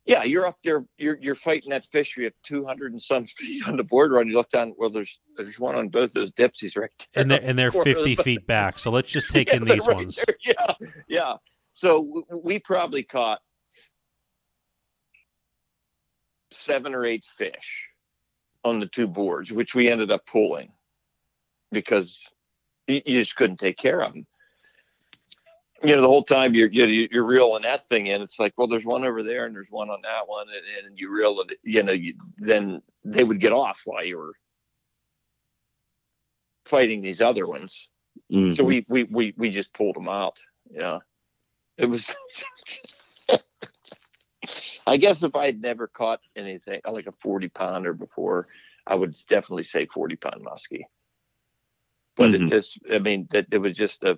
yeah, you're up there, you're you're fighting that fish. You have 200 and some feet on the board run. You look down, well, there's there's one on both those dipsies right there. And they're, and they're Corner of the 50 feet back. So let's just take Yeah, in these right ones. there. Yeah, yeah. So we probably caught seven or eight fish on the two boards, which we ended up pulling because you, just couldn't take care of them. You know, the whole time you're, you're reeling that thing in. It's like, well, there's one over there, and there's one on that one, and, and you reel it. You know, you, then they would get off while you were fighting these other ones Mhm. so we we we we just pulled them out yeah it was i guess if I had never caught anything like a 40 pounder before i would definitely say 40 pound muskie but Mhm. it just, I mean, that it was just a,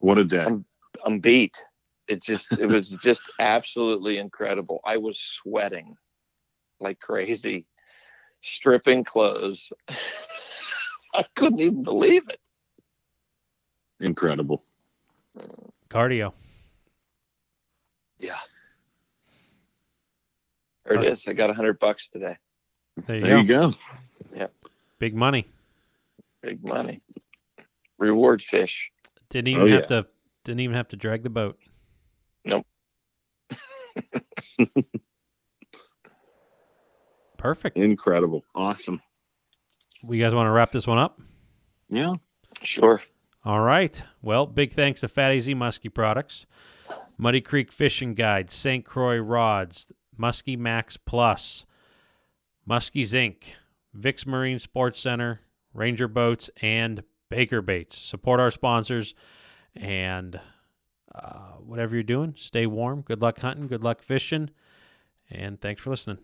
What a day. I'm, I'm beat. It just, it was just absolutely incredible. I was sweating like crazy, stripping clothes. I couldn't even believe it. Incredible. Cardio. Yeah. There it is. I got a hundred bucks today. There you There go. you go. Big money. Big money. Reward fish. Didn't even Oh, have yeah. to. Didn't even have to drag the boat. Nope. Perfect. Incredible. Awesome. We guys want to wrap this one up? Yeah. Sure. All right. Well, big thanks to Fatty Z Muskie Products, Muddy Creek Fishing Guide, St. Croix Rods, Muskie Max Plus, Muskie's Inc., Vic's Marine Sports Center, Ranger Boats, and Baker Baits. Support our sponsors and uh, whatever you're doing, stay warm. Good luck hunting. Good luck fishing. And thanks for listening.